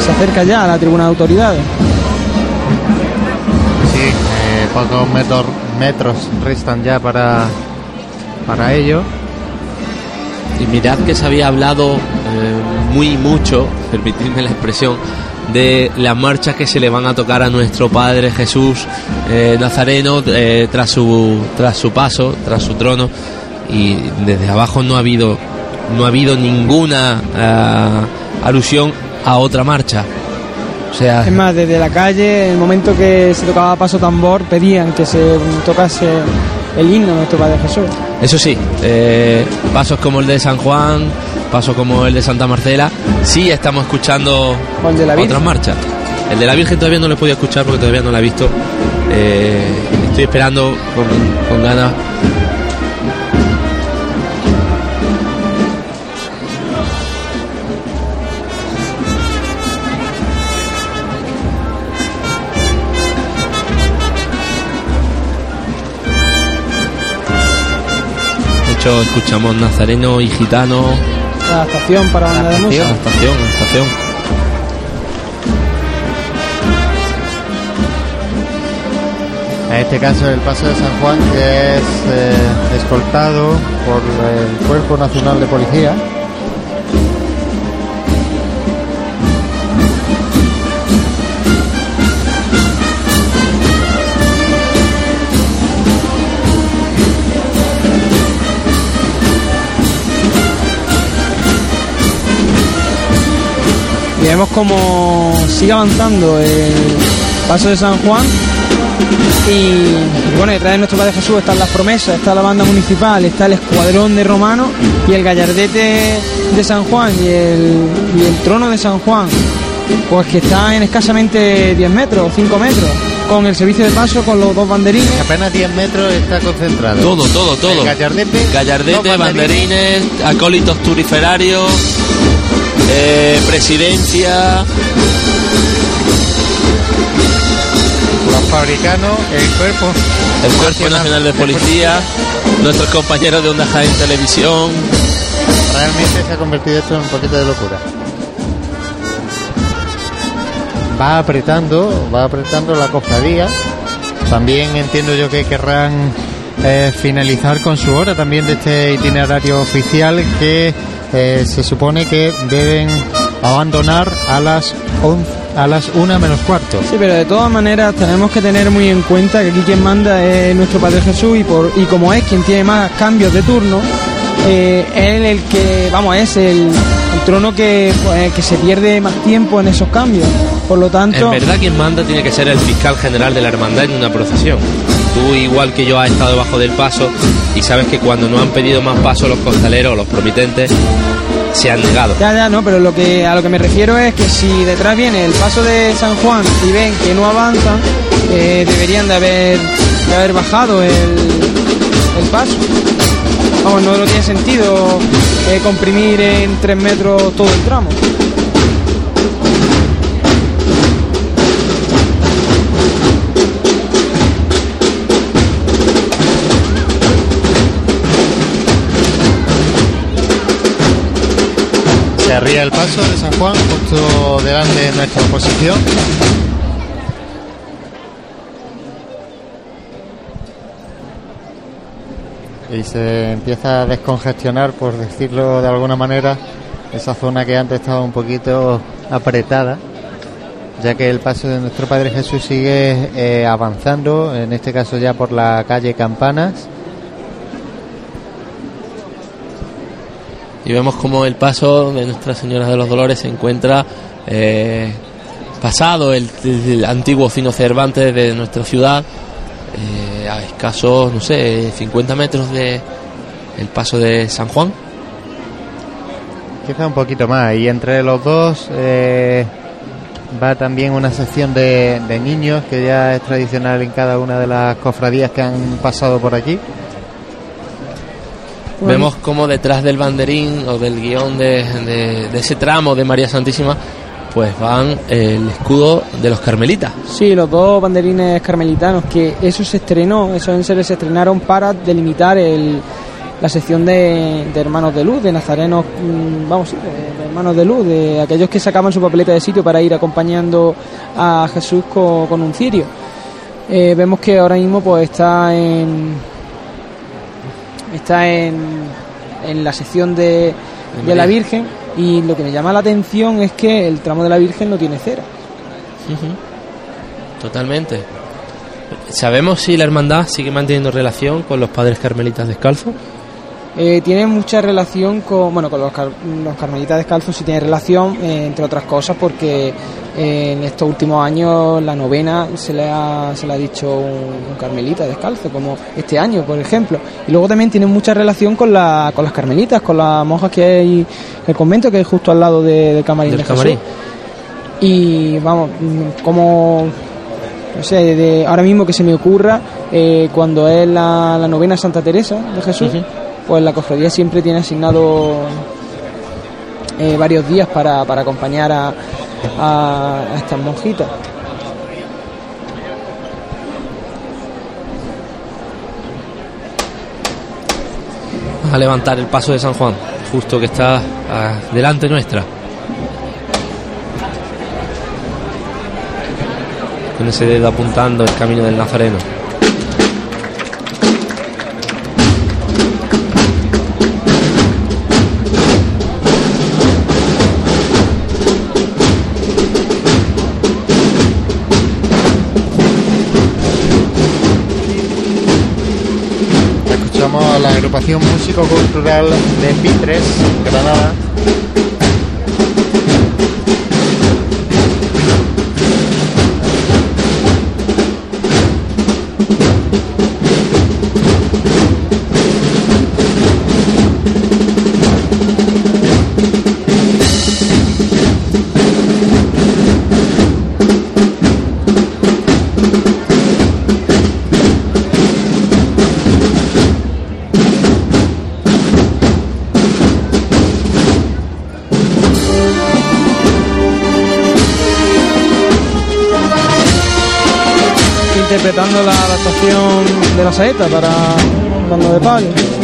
se acerca ya a la tribuna de autoridades. Sí, eh, pocos metros, metros restan ya para, para ello. Y mirad que se había hablado eh, muy mucho, permitidme la expresión, de las marchas que se le van a tocar a nuestro Padre Jesús eh, Nazareno eh, tras su tras su paso, tras su trono y desde abajo no ha habido no ha habido ninguna ah, alusión a otra marcha. O sea, Es más, desde la calle, en el momento que se tocaba paso tambor, pedían que se tocase el himno de nuestro Padre Jesús. Eso sí, eh, pasos como el de San Juan, pasos como el de Santa Marcela, sí estamos escuchando de la otras marchas. El de la Virgen todavía no lo he podido escuchar porque todavía no la he visto. Eh, estoy esperando con, con ganas. De hecho, escuchamos nazareno y gitano. La estación para banda de La música. estación, la estación. En este caso el paso de San Juan que es eh, escoltado por el Cuerpo Nacional de Policía. Vemos como sigue avanzando el paso de San Juan. Y, y bueno, detrás de nuestro Padre Jesús están las promesas, está la banda municipal, está el escuadrón de Romano y el gallardete de San Juan y el, y el trono de San Juan, pues que está en escasamente 10 metros, 5 metros, con el servicio de paso, con los dos banderines. Apenas 10 metros está concentrado. Todo, todo, todo. El gallardete, banderines, acólitos turiferarios, eh, presidencia, Los fabricanos, el Cuerpo el Cuerpo Nacional de Policía, nuestros compañeros de Onda Jaén Televisión. Realmente se ha convertido esto en un poquito de locura. Va apretando, va apretando la cofradía. También entiendo yo que querrán eh, finalizar con su hora también de este itinerario oficial que eh, se supone que deben abandonar a las 11 a las una menos cuarto. Sí, pero de todas maneras tenemos que tener muy en cuenta que aquí quien manda es nuestro Padre Jesús y, por, y como es quien tiene más cambios de turno, eh, él el que, vamos, es el, el trono que, pues, que se pierde más tiempo en esos cambios. Por lo tanto, En verdad quien manda tiene que ser el fiscal general de la hermandad en una procesión. Tú igual que yo has estado debajo del paso y sabes que cuando no han pedido más paso los costaleros los promitentes se han negado. ya, ya, no, pero lo que, a lo que me refiero es que si detrás viene el paso de San Juan y ven que no avanzan, eh, deberían de haber, de haber bajado el, el paso. Vamos, no, no tiene sentido eh, comprimir en tres metros todo el tramo. Arría el paso de San Juan justo delante de nuestra posición. Y se empieza a descongestionar, por decirlo de alguna manera, esa zona que antes estaba un poquito apretada, ya que el paso de nuestro Padre Jesús sigue eh, avanzando, en este caso ya por la calle Campanas. Y vemos como el paso de Nuestra Señora de los Dolores se encuentra eh, pasado el, antiguo Cino Cervantes de nuestra ciudad, eh, a escasos, no sé, 50 metros de el paso de San Juan. Quizá un poquito más. Y entre los dos eh, va también una sección de, de niños que ya es tradicional en cada una de las cofradías que han pasado por aquí. Vemos como detrás del banderín o del guion de, de- de ese tramo de María Santísima, pues van el escudo de los carmelitas. Sí, los dos banderines carmelitanos, que eso se estrenó, esos enseres se estrenaron para delimitar el, la sección de, de hermanos de luz, de nazarenos, mm, vamos, sí, de, de hermanos de luz, de aquellos que sacaban su papeleta de sitio para ir acompañando a Jesús co- con, un cirio. Eh, vemos que ahora mismo pues está en está en, en la sección de, de la Virgen y lo que me llama la atención es que el tramo de la Virgen no tiene cera. Totalmente. ¿Sabemos si la hermandad sigue manteniendo relación con los padres carmelitas descalzos? Eh, tiene mucha relación con, bueno, con los, car- los carmelitas descalzos, sí tiene relación, eh, entre otras cosas, porque en estos últimos años la novena se le ha, se le ha dicho un, un carmelita descalzo, como este año, por ejemplo. Y luego también tiene mucha relación con, la, con las carmelitas, con las monjas que hay, el convento que hay justo al lado de, del camarín Del de Jesús. camarín. Y vamos, como no sé, de, ahora mismo que se me ocurra, eh, cuando es la, la novena Santa Teresa de Jesús, pues la cofradía siempre tiene asignado eh, varios días para, para acompañar a, a- a estas monjitas. a levantar el paso de San Juan, justo que está ah, delante nuestra. Con ese dedo apuntando el camino del Nazareno. La agrupación músico-cultural de Pitres, Granada. Saeta para Bando de Palio.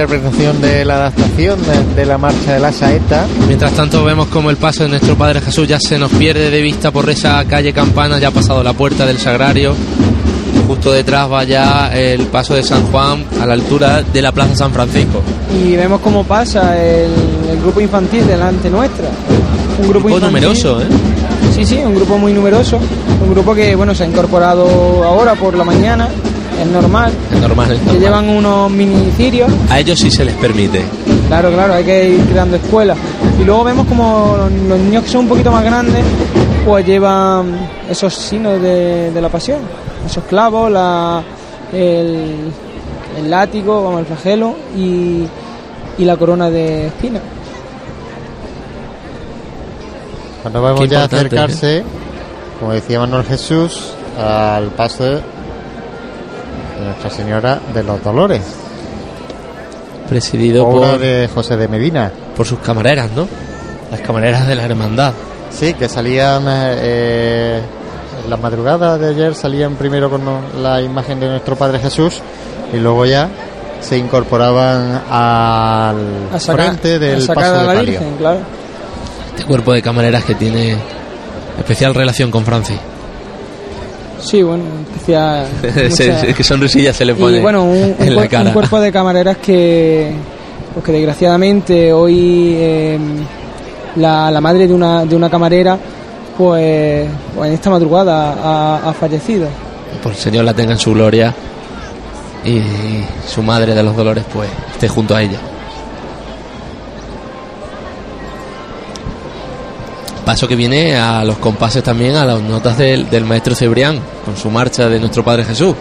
Interpretación de la adaptación de, de la marcha de la saeta. Mientras tanto vemos como el paso de nuestro Padre Jesús ya se nos pierde de vista por esa calle Campana, ya ha pasado la puerta del Sagrario. Justo detrás va ya el paso de San Juan a la altura de la Plaza San Francisco. Y vemos cómo pasa el, el grupo infantil delante nuestra. Un grupo Grupo infantil- numeroso, ¿eh? Sí, sí, un grupo muy numeroso. Un grupo que, bueno, se ha incorporado ahora por la mañana. Es normal. Es normal, es Que normal. llevan unos mini cirios. A ellos sí se les permite. Claro, claro, hay que ir creando escuelas. Y luego vemos como los, niños que son un poquito más grandes, pues llevan esos signos de, de la pasión. Esos clavos, la, el, el látigo, vamos, el flagelo y, y la corona de espinas. Cuando vemos Qué ya importante, acercarse, como decía Manuel Jesús, al paso de Nuestra Señora de los Dolores, Presidido obra por, de José de Medina. por sus camareras, ¿no? Las camareras de la hermandad. Sí, que salían eh, en la madrugada de ayer, salían primero con la imagen de nuestro Padre Jesús y luego ya se incorporaban al A sacar, frente del a paso de la. Virgen, claro. Este cuerpo de camareras que tiene especial relación con Francis. Sí, bueno, especial. [laughs] mucha- que sonrisilla se le pone Y bueno, un, un en la cara. un cuerpo de camareras que, pues que desgraciadamente hoy eh, la, la madre de una, de una camarera, pues, pues en esta madrugada ha, ha fallecido. Por el Señor la tenga en su gloria y su madre de los dolores pues esté junto a ella. Paso que viene a los compases también, a las notas del, del maestro Cebrián, con su marcha de nuestro Padre Jesús.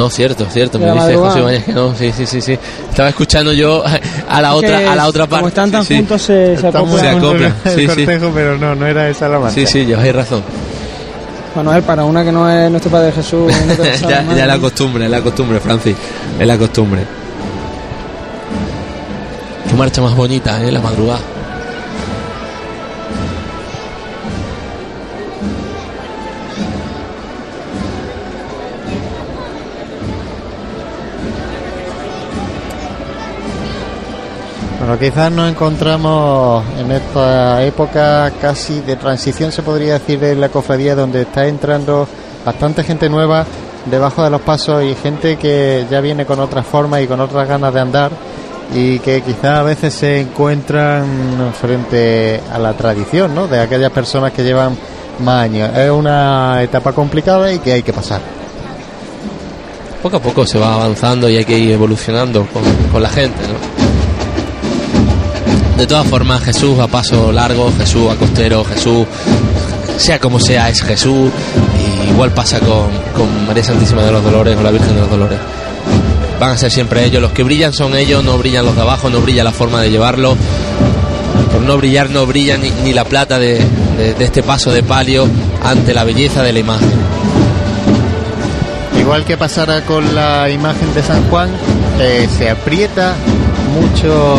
No, cierto, cierto, me dice madrugada. José Ibáñez que no, sí, sí, sí, sí. Estaba escuchando yo a la otra, a la otra parte. Como están tan sí, sí. juntos, se, se acoplan. Se acoplan, sí, sí. cortejo, pero no, no era esa la marcha. Sí, sí, lleváis razón. Manuel, para una que no es nuestro Padre Jesús. no [laughs] ya, ya la costumbre, es la costumbre, Francis. Es la costumbre. Qué marcha más bonita, ¿eh? La madrugada. Bueno, quizás nos encontramos en esta época casi de transición, se podría decir, de la cofradía, donde está entrando bastante gente nueva debajo de los pasos y gente que ya viene con otras formas y con otras ganas de andar y que quizás a veces se encuentran frente a la tradición, ¿no? De aquellas personas que llevan más años. Es una etapa complicada y que hay que pasar. Poco a poco se va avanzando y hay que ir evolucionando con, con la gente, ¿no? De todas formas, Jesús a paso largo, Jesús a costero, Jesús, sea como sea, es Jesús. Igual pasa con, con María Santísima de los Dolores o la Virgen de los Dolores. Van a ser siempre ellos. Los que brillan son ellos, no brillan los de abajo, no brilla la forma de llevarlo. Por no brillar, no brilla ni, ni la plata de, de- este paso de palio ante la belleza de la imagen. Igual que pasará con la imagen de San Juan, eh, se aprieta mucho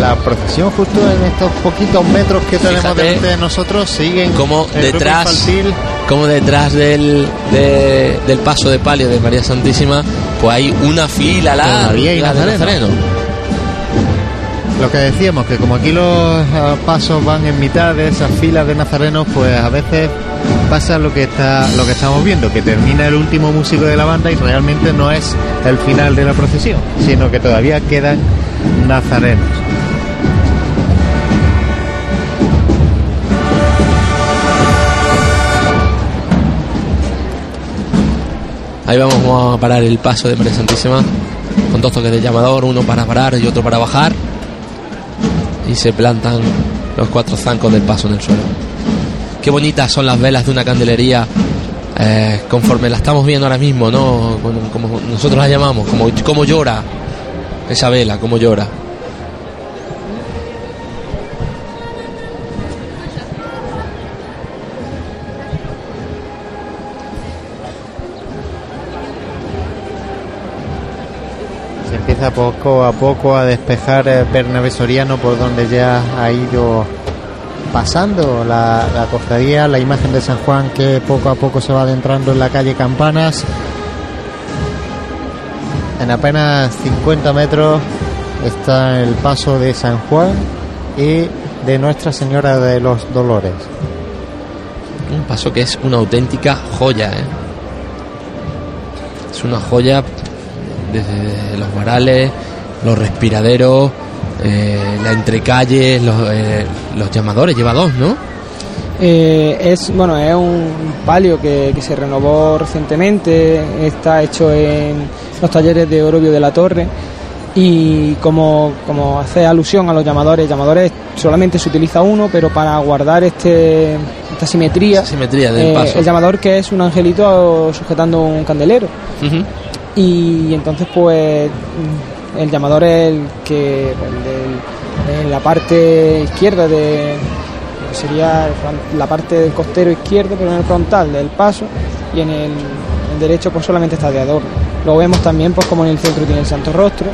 la procesión justo en estos poquitos metros que tenemos Fíjate delante de nosotros. Siguen Como detrás, como detrás del, de- del paso de palio de María Santísima, pues hay una fila larga y de Nazareno. Nazareno. Lo que decíamos, que como aquí los ah, pasos van en mitad de esas filas de nazarenos, pues a veces pasa lo que está lo que estamos viendo, que termina el último músico de la banda y realmente no es el final de la procesión, sino que todavía quedan nazarenos. Ahí vamos, a parar el paso de María Santísima con dos toques de llamador, uno para parar y otro para bajar. Y se plantan los cuatro zancos del paso en el suelo. Qué bonitas son las velas de una candelería eh, conforme la estamos viendo ahora mismo, ¿no? Como, como nosotros la llamamos, como, como llora esa vela, como llora. Empieza poco a poco a despejar eh, Bernabé Soriano por donde ya ha ido pasando la, la cofradía, la imagen de San Juan que poco a poco se va adentrando en la calle Campanas. En apenas 50 metros está el paso de San Juan y de Nuestra Señora de los Dolores. Un paso que es una auténtica joya, ¿eh? Es una joya desde los varales, los respiraderos, eh, la entrecalle, los, eh, los llamadores, lleva dos, ¿no? Eh, es bueno es un palio que, que se renovó recientemente está hecho en los talleres de Orobio de la Torre y como, como hace alusión a los llamadores llamadores solamente se utiliza uno pero para guardar este esta simetría, simetría del eh, paso. el llamador que es un angelito sujetando un candelero Ujú. Y entonces pues el llamador es el que en la parte izquierda de sería la parte del costero izquierdo pero en el frontal del paso y en el, derecho pues solamente está de adorno. Lo vemos también pues como en el centro tiene el santo rostro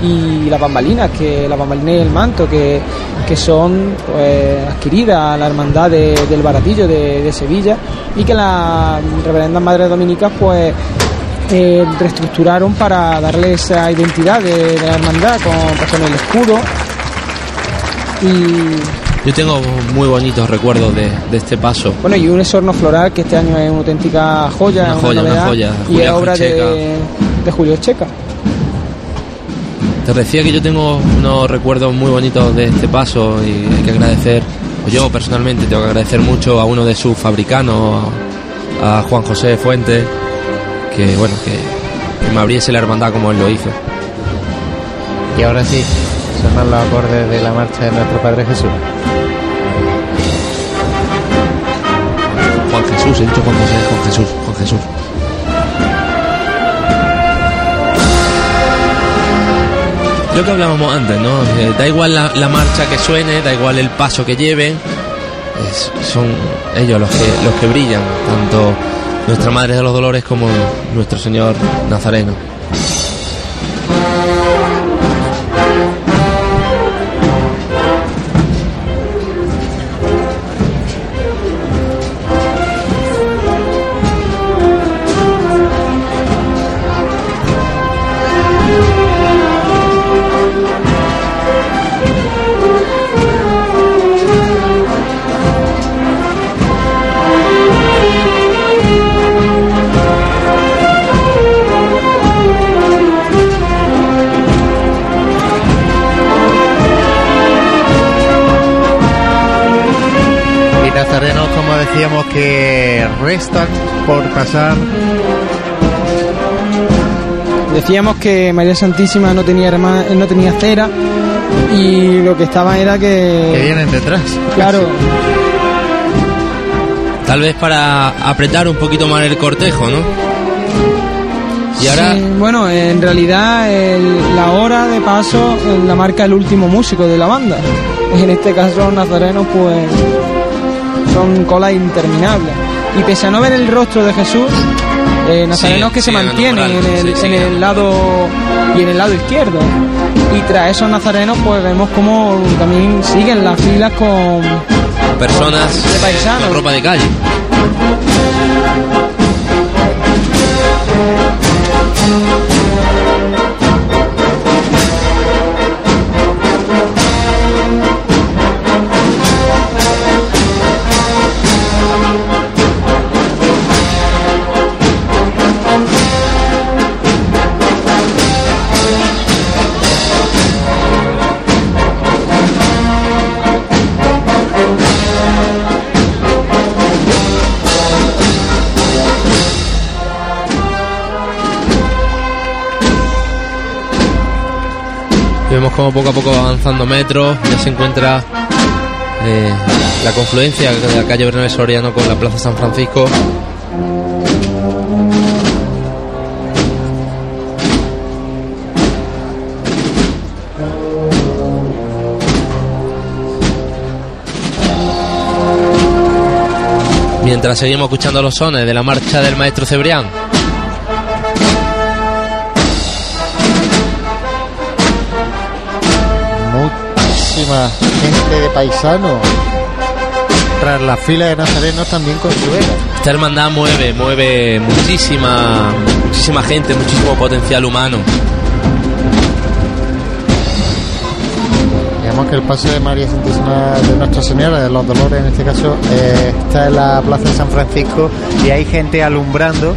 y las bambalinas que la bambalina y el manto que, que son pues, adquiridas a la hermandad de- del baratillo de, de Sevilla y que las reverendas madres dominicas pues eh, reestructuraron para darle esa identidad de, de la hermandad con, con el escudo y Yo tengo muy bonitos recuerdos de, de este paso. bueno y un esorno floral que este año es una auténtica joya Una una, joya, una joya. y es obra de, de Julio Checa Te decía que yo tengo unos recuerdos muy bonitos de este paso y hay que agradecer, o yo personalmente tengo que agradecer mucho a uno de sus fabricanos, a Juan José Fuentes, que bueno, que, que me abriese la hermandad como él lo hizo. Y ahora sí, sonan los acordes de la marcha de nuestro Padre Jesús. Juan Jesús, he dicho Juan José, Juan Jesús, Juan Jesús. Lo que hablábamos antes, ¿no? Eh, da igual la, la marcha que suene, da igual el paso que lleven, es- son ellos los que, los que brillan, tanto nuestra Madre de los Dolores como nuestro Señor Nazareno. Por pasar. decíamos que María Santísima no tenía herma- no tenía cera y lo que estaba era que que vienen detrás. claro Tal vez para apretar un poquito más el cortejo, ¿no? Y ahora, Sí, bueno, en realidad el- la hora de paso eh, la marca el último músico de la banda. En este caso los nazarenos pues son colas interminables. Y pese a no ver el rostro de Jesús, eh, nazarenos Sí, que se sí, mantienen en el, sí, en lado y en el lado izquierdo. Y tras esos nazarenos pues vemos como también siguen las filas con personas de paisanos. con ropa de calle. Como poco a poco va avanzando metros, ya se encuentra eh, la confluencia de la calle Bernabé Soriano con la Plaza San Francisco. Mientras seguimos escuchando los sones de la marcha del maestro Cebrián. Muchísima gente de paisano. Tras la fila de nazarenos también con su Esta hermandad mueve, mueve muchísima, muchísima gente, muchísimo potencial humano. Digamos que el paso de María Santísima de Nuestra Señora de los Dolores, en este caso, eh, está en la Plaza de San Francisco y hay gente alumbrando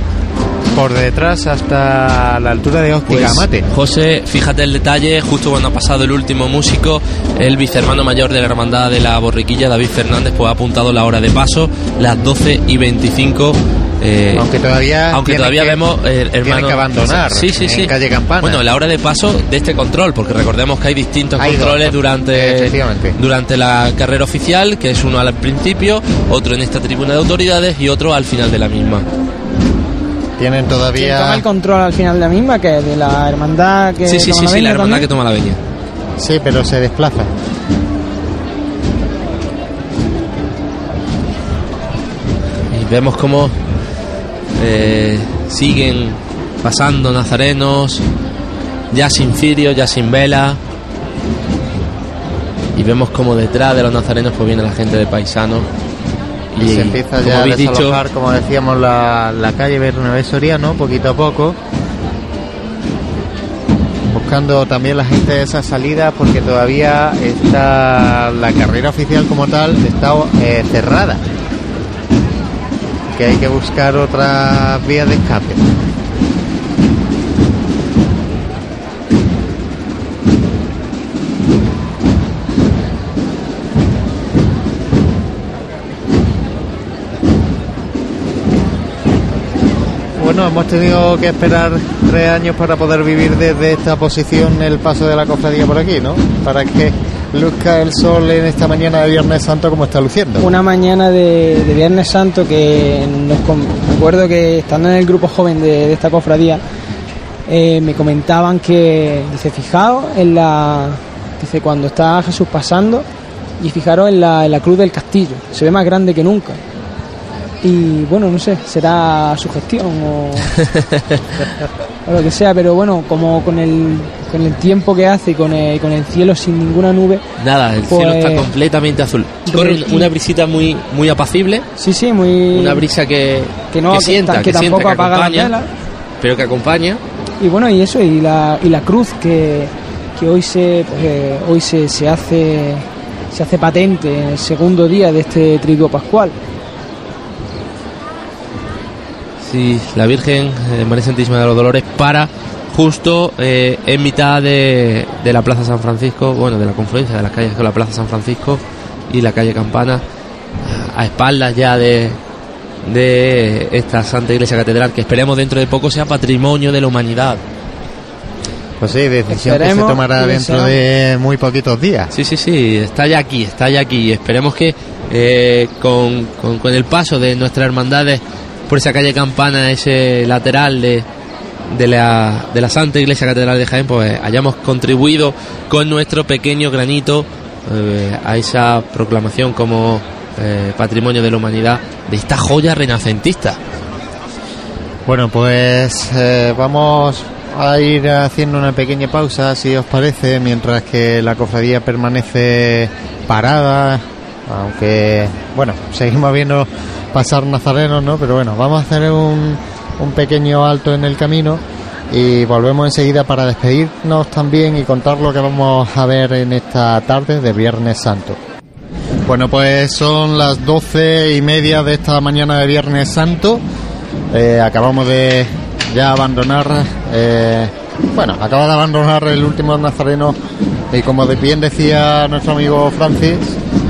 por detrás hasta la altura de Óptica Pues, Mate. José, fíjate el detalle, justo cuando ha pasado el último músico, el vicehermano mayor de la hermandad de la borriquilla, David Fernández, pues ha apuntado la hora de paso, las 12 y 25. eh, Aunque todavía, aunque todavía que- vemos eh, hermano que abandonar sí sí sí en calle Campana. bueno la hora de paso de este control porque recordemos que hay distintos Hay dos, controles durante durante la carrera oficial que es uno al principio otro en esta tribuna de autoridades y otro al final de la misma tienen Quien toma todavía. el control al final de la misma, que es de la hermandad que sí sí toma sí, sí venia la hermandad que toma la veña Sí, pero se desplaza. y vemos cómo eh, siguen pasando nazarenos ya sin cirio ya sin vela y vemos como detrás de los nazarenos pues viene la gente de paisano Y, se empieza ya a dicho desalojar, como decíamos, la, la calle Bernabé Soriano, poquito a poco. Buscando también la gente de esa salida, porque todavía está la carrera oficial como tal, está eh, cerrada. Que hay que buscar otras vías de escape. Hemos tenido que esperar tres años para poder vivir desde esta posición el paso de la cofradía por aquí, ¿no? Para que luzca el sol en esta mañana de Viernes Santo como está luciendo. Una mañana de, de Viernes Santo que nos recuerdo que estando en el grupo joven de, de esta cofradía eh, me comentaban que dice fijaos en la dice cuando está Jesús pasando y fijaros en la, en la cruz del castillo se ve más grande que nunca y bueno no sé será su gestión o, [laughs] o lo que sea pero bueno como con el con el tiempo que hace y con el, con el cielo sin ninguna nube Nada, el Pues- cielo está completamente azul. Corre Re- una brisita muy muy apacible, sí sí muy una brisa que, que no que, sienta, que que, sienta, tampoco apaga la acompaña, vela pero que acompaña. y bueno y eso y la y la cruz que, que hoy se pues, eh, hoy se, se hace se hace patente en el segundo día de este triduo pascual Sí, la Virgen eh, María Santísima de los Dolores para justo eh, en mitad de, de la Plaza San Francisco, bueno, de la confluencia de las calles con la Plaza San Francisco y la calle Campana, a espaldas ya de, de esta Santa Iglesia Catedral, que esperemos dentro de poco sea patrimonio de la humanidad. Pues sí, decisión que se Esperemos tomará dentro de muy poquitos días. Sí, sí, sí, está ya aquí, está ya aquí. Esperemos que eh, con, con- con el paso de nuestras hermandades por esa calle Campana, ese lateral de, de, la, de la Santa Iglesia Catedral de Jaén, pues hayamos contribuido con nuestro pequeño granito eh, a esa proclamación como eh, patrimonio de la humanidad de esta joya renacentista. Bueno, pues eh, vamos a ir haciendo una pequeña pausa, si os parece, mientras que la cofradía permanece parada, aunque, bueno, seguimos viendo pasar nazarenos, ¿no? Pero bueno, vamos a hacer un, un pequeño alto en el camino y volvemos enseguida para despedirnos también y contar lo que vamos a ver en esta tarde de Viernes Santo. Bueno, pues son las doce y media de esta mañana de Viernes Santo. Eh, acabamos de ya abandonar, eh, bueno, acaba de abandonar el último nazareno y como bien decía nuestro amigo Francis,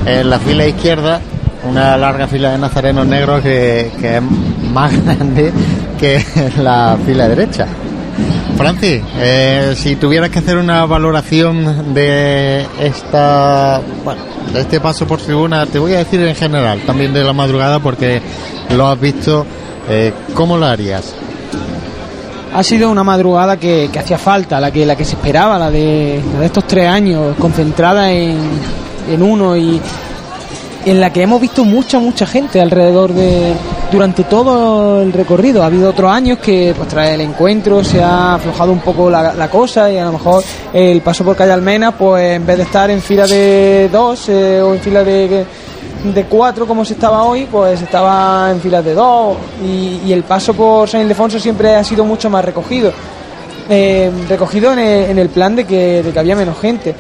en la fila izquierda, una larga fila de nazarenos negros que, que es más [laughs] grande que la fila derecha. Francis, eh, si tuvieras que hacer una valoración de esta, bueno, de este paso por tribuna, te voy a decir en general, también de la madrugada, porque lo has visto, eh, ¿cómo lo harías? ha sido una madrugada que, que hacía falta, la que, la que se esperaba, la de, la de estos tres años, concentrada en, en uno y, en la que hemos visto mucha, mucha gente alrededor de durante todo el recorrido. Ha habido otros años que pues tras el encuentro se ha aflojado un poco la, la cosa y a lo mejor el paso por calle Almena, pues en vez de estar en fila de dos eh, o en fila de, de cuatro como se estaba hoy, pues estaba en filas de dos y, el paso por San Ildefonso siempre ha sido mucho más recogido. Eh, recogido en el, en el plan de que, de que había menos gente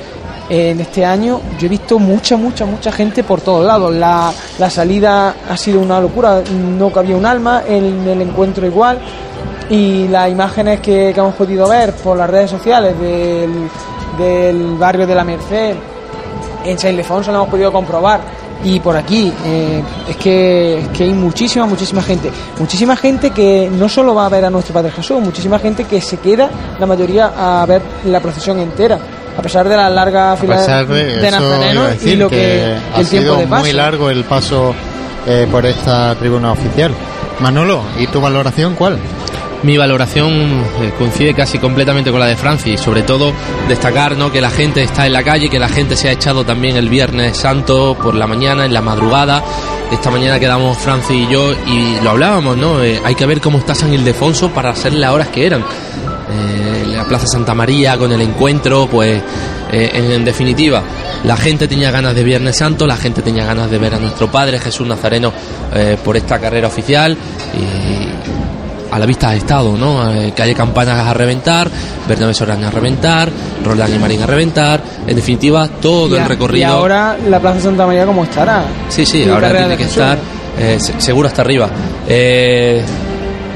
en este año yo he visto mucha, mucha, mucha gente por todos lados. La, la salida ha sido una locura, no cabía un alma, en el encuentro igual. Y las imágenes que, que hemos podido ver por las redes sociales del, del barrio de la Merced, en San Ildefonso lo hemos podido comprobar. Y por aquí, eh, es, que, es que hay muchísima, muchísima gente. Muchísima gente que no solo va a ver a nuestro Padre Jesús, muchísima gente que se queda, la mayoría, a ver la procesión entera a pesar de la larga fila a pesar de, de decir y lo que, que, ha el tiempo sido de paso. muy largo el paso eh, por esta tribuna oficial. Manolo, ¿y tu valoración cuál? Mi valoración eh, coincide casi completamente con la de Francis, sobre todo destacar ¿no? que la gente está en la calle, que la gente se ha echado también el Viernes Santo por la mañana, en la madrugada. Esta mañana quedamos Francis y yo y lo hablábamos, ¿no? Eh, hay que ver cómo está San Ildefonso para hacer las horas que eran. Eh, la Plaza Santa María con el encuentro, pues eh, en, en, definitiva, la gente tenía ganas de Viernes Santo, la gente tenía ganas de ver a nuestro Padre Jesús Nazareno eh, por esta carrera oficial y a la vista ha estado, ¿no? Calle Campanas a reventar, Bernabé Során a reventar, Roldán y Marín a reventar, en definitiva todo a, el recorrido. Y ahora la Plaza Santa María cómo estará. Sí, sí, ahora tiene que estar seguro hasta arriba. Eh,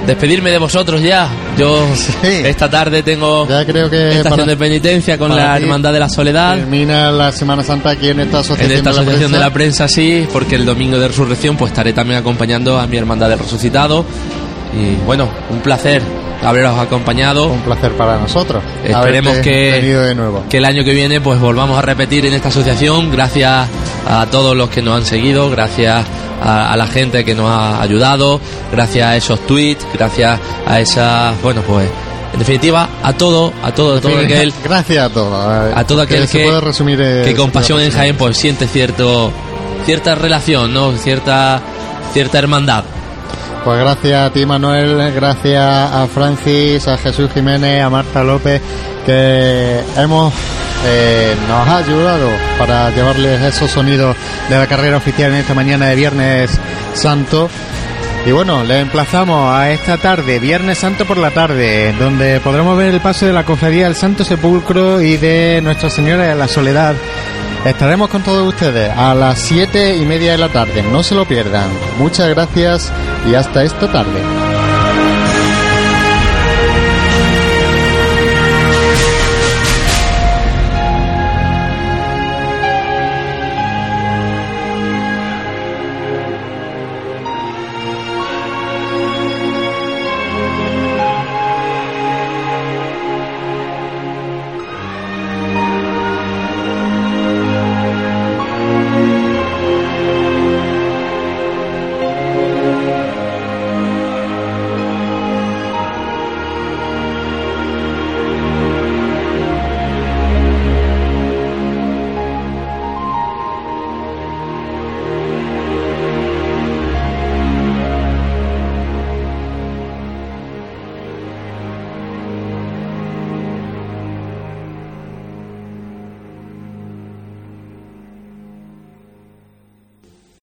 despedirme de vosotros ya. Yo sí. [laughs] esta tarde tengo ya creo que estación para, de penitencia con la Hermandad de la Soledad. Termina la Semana Santa aquí en esta asociación, en esta de, la asociación de la prensa, sí, porque el domingo de resurrección pues estaré también acompañando a mi Hermandad del Resucitado. Y bueno, un placer haberos acompañado. Un placer para nosotros. Esperemos que, de nuevo. que el año que viene pues volvamos a repetir en esta asociación. Gracias a todos los que nos han seguido, gracias a, a, la gente que nos ha ayudado, gracias a esos tweets, gracias a esas, bueno pues en definitiva a todo, a todo, a todo aquel, [laughs] gracias a todo, a, a todo aquel que, se puede resumir que con pasión en Jaén pues siente cierto, cierta relación, no, cierta, cierta hermandad. Pues gracias a ti Manuel, gracias a Francis, a Jesús Jiménez, a Marta López, que hemos eh, nos ha ayudado para llevarles esos sonidos de la carrera oficial en esta mañana de Viernes Santo. Y bueno, le emplazamos a esta tarde, Viernes Santo por la tarde, donde podremos ver el paso de la cofradía del Santo Sepulcro y de Nuestra Señora de la Soledad. Estaremos con todos ustedes a las siete y media de la tarde. No se lo pierdan. Muchas gracias y hasta esta tarde.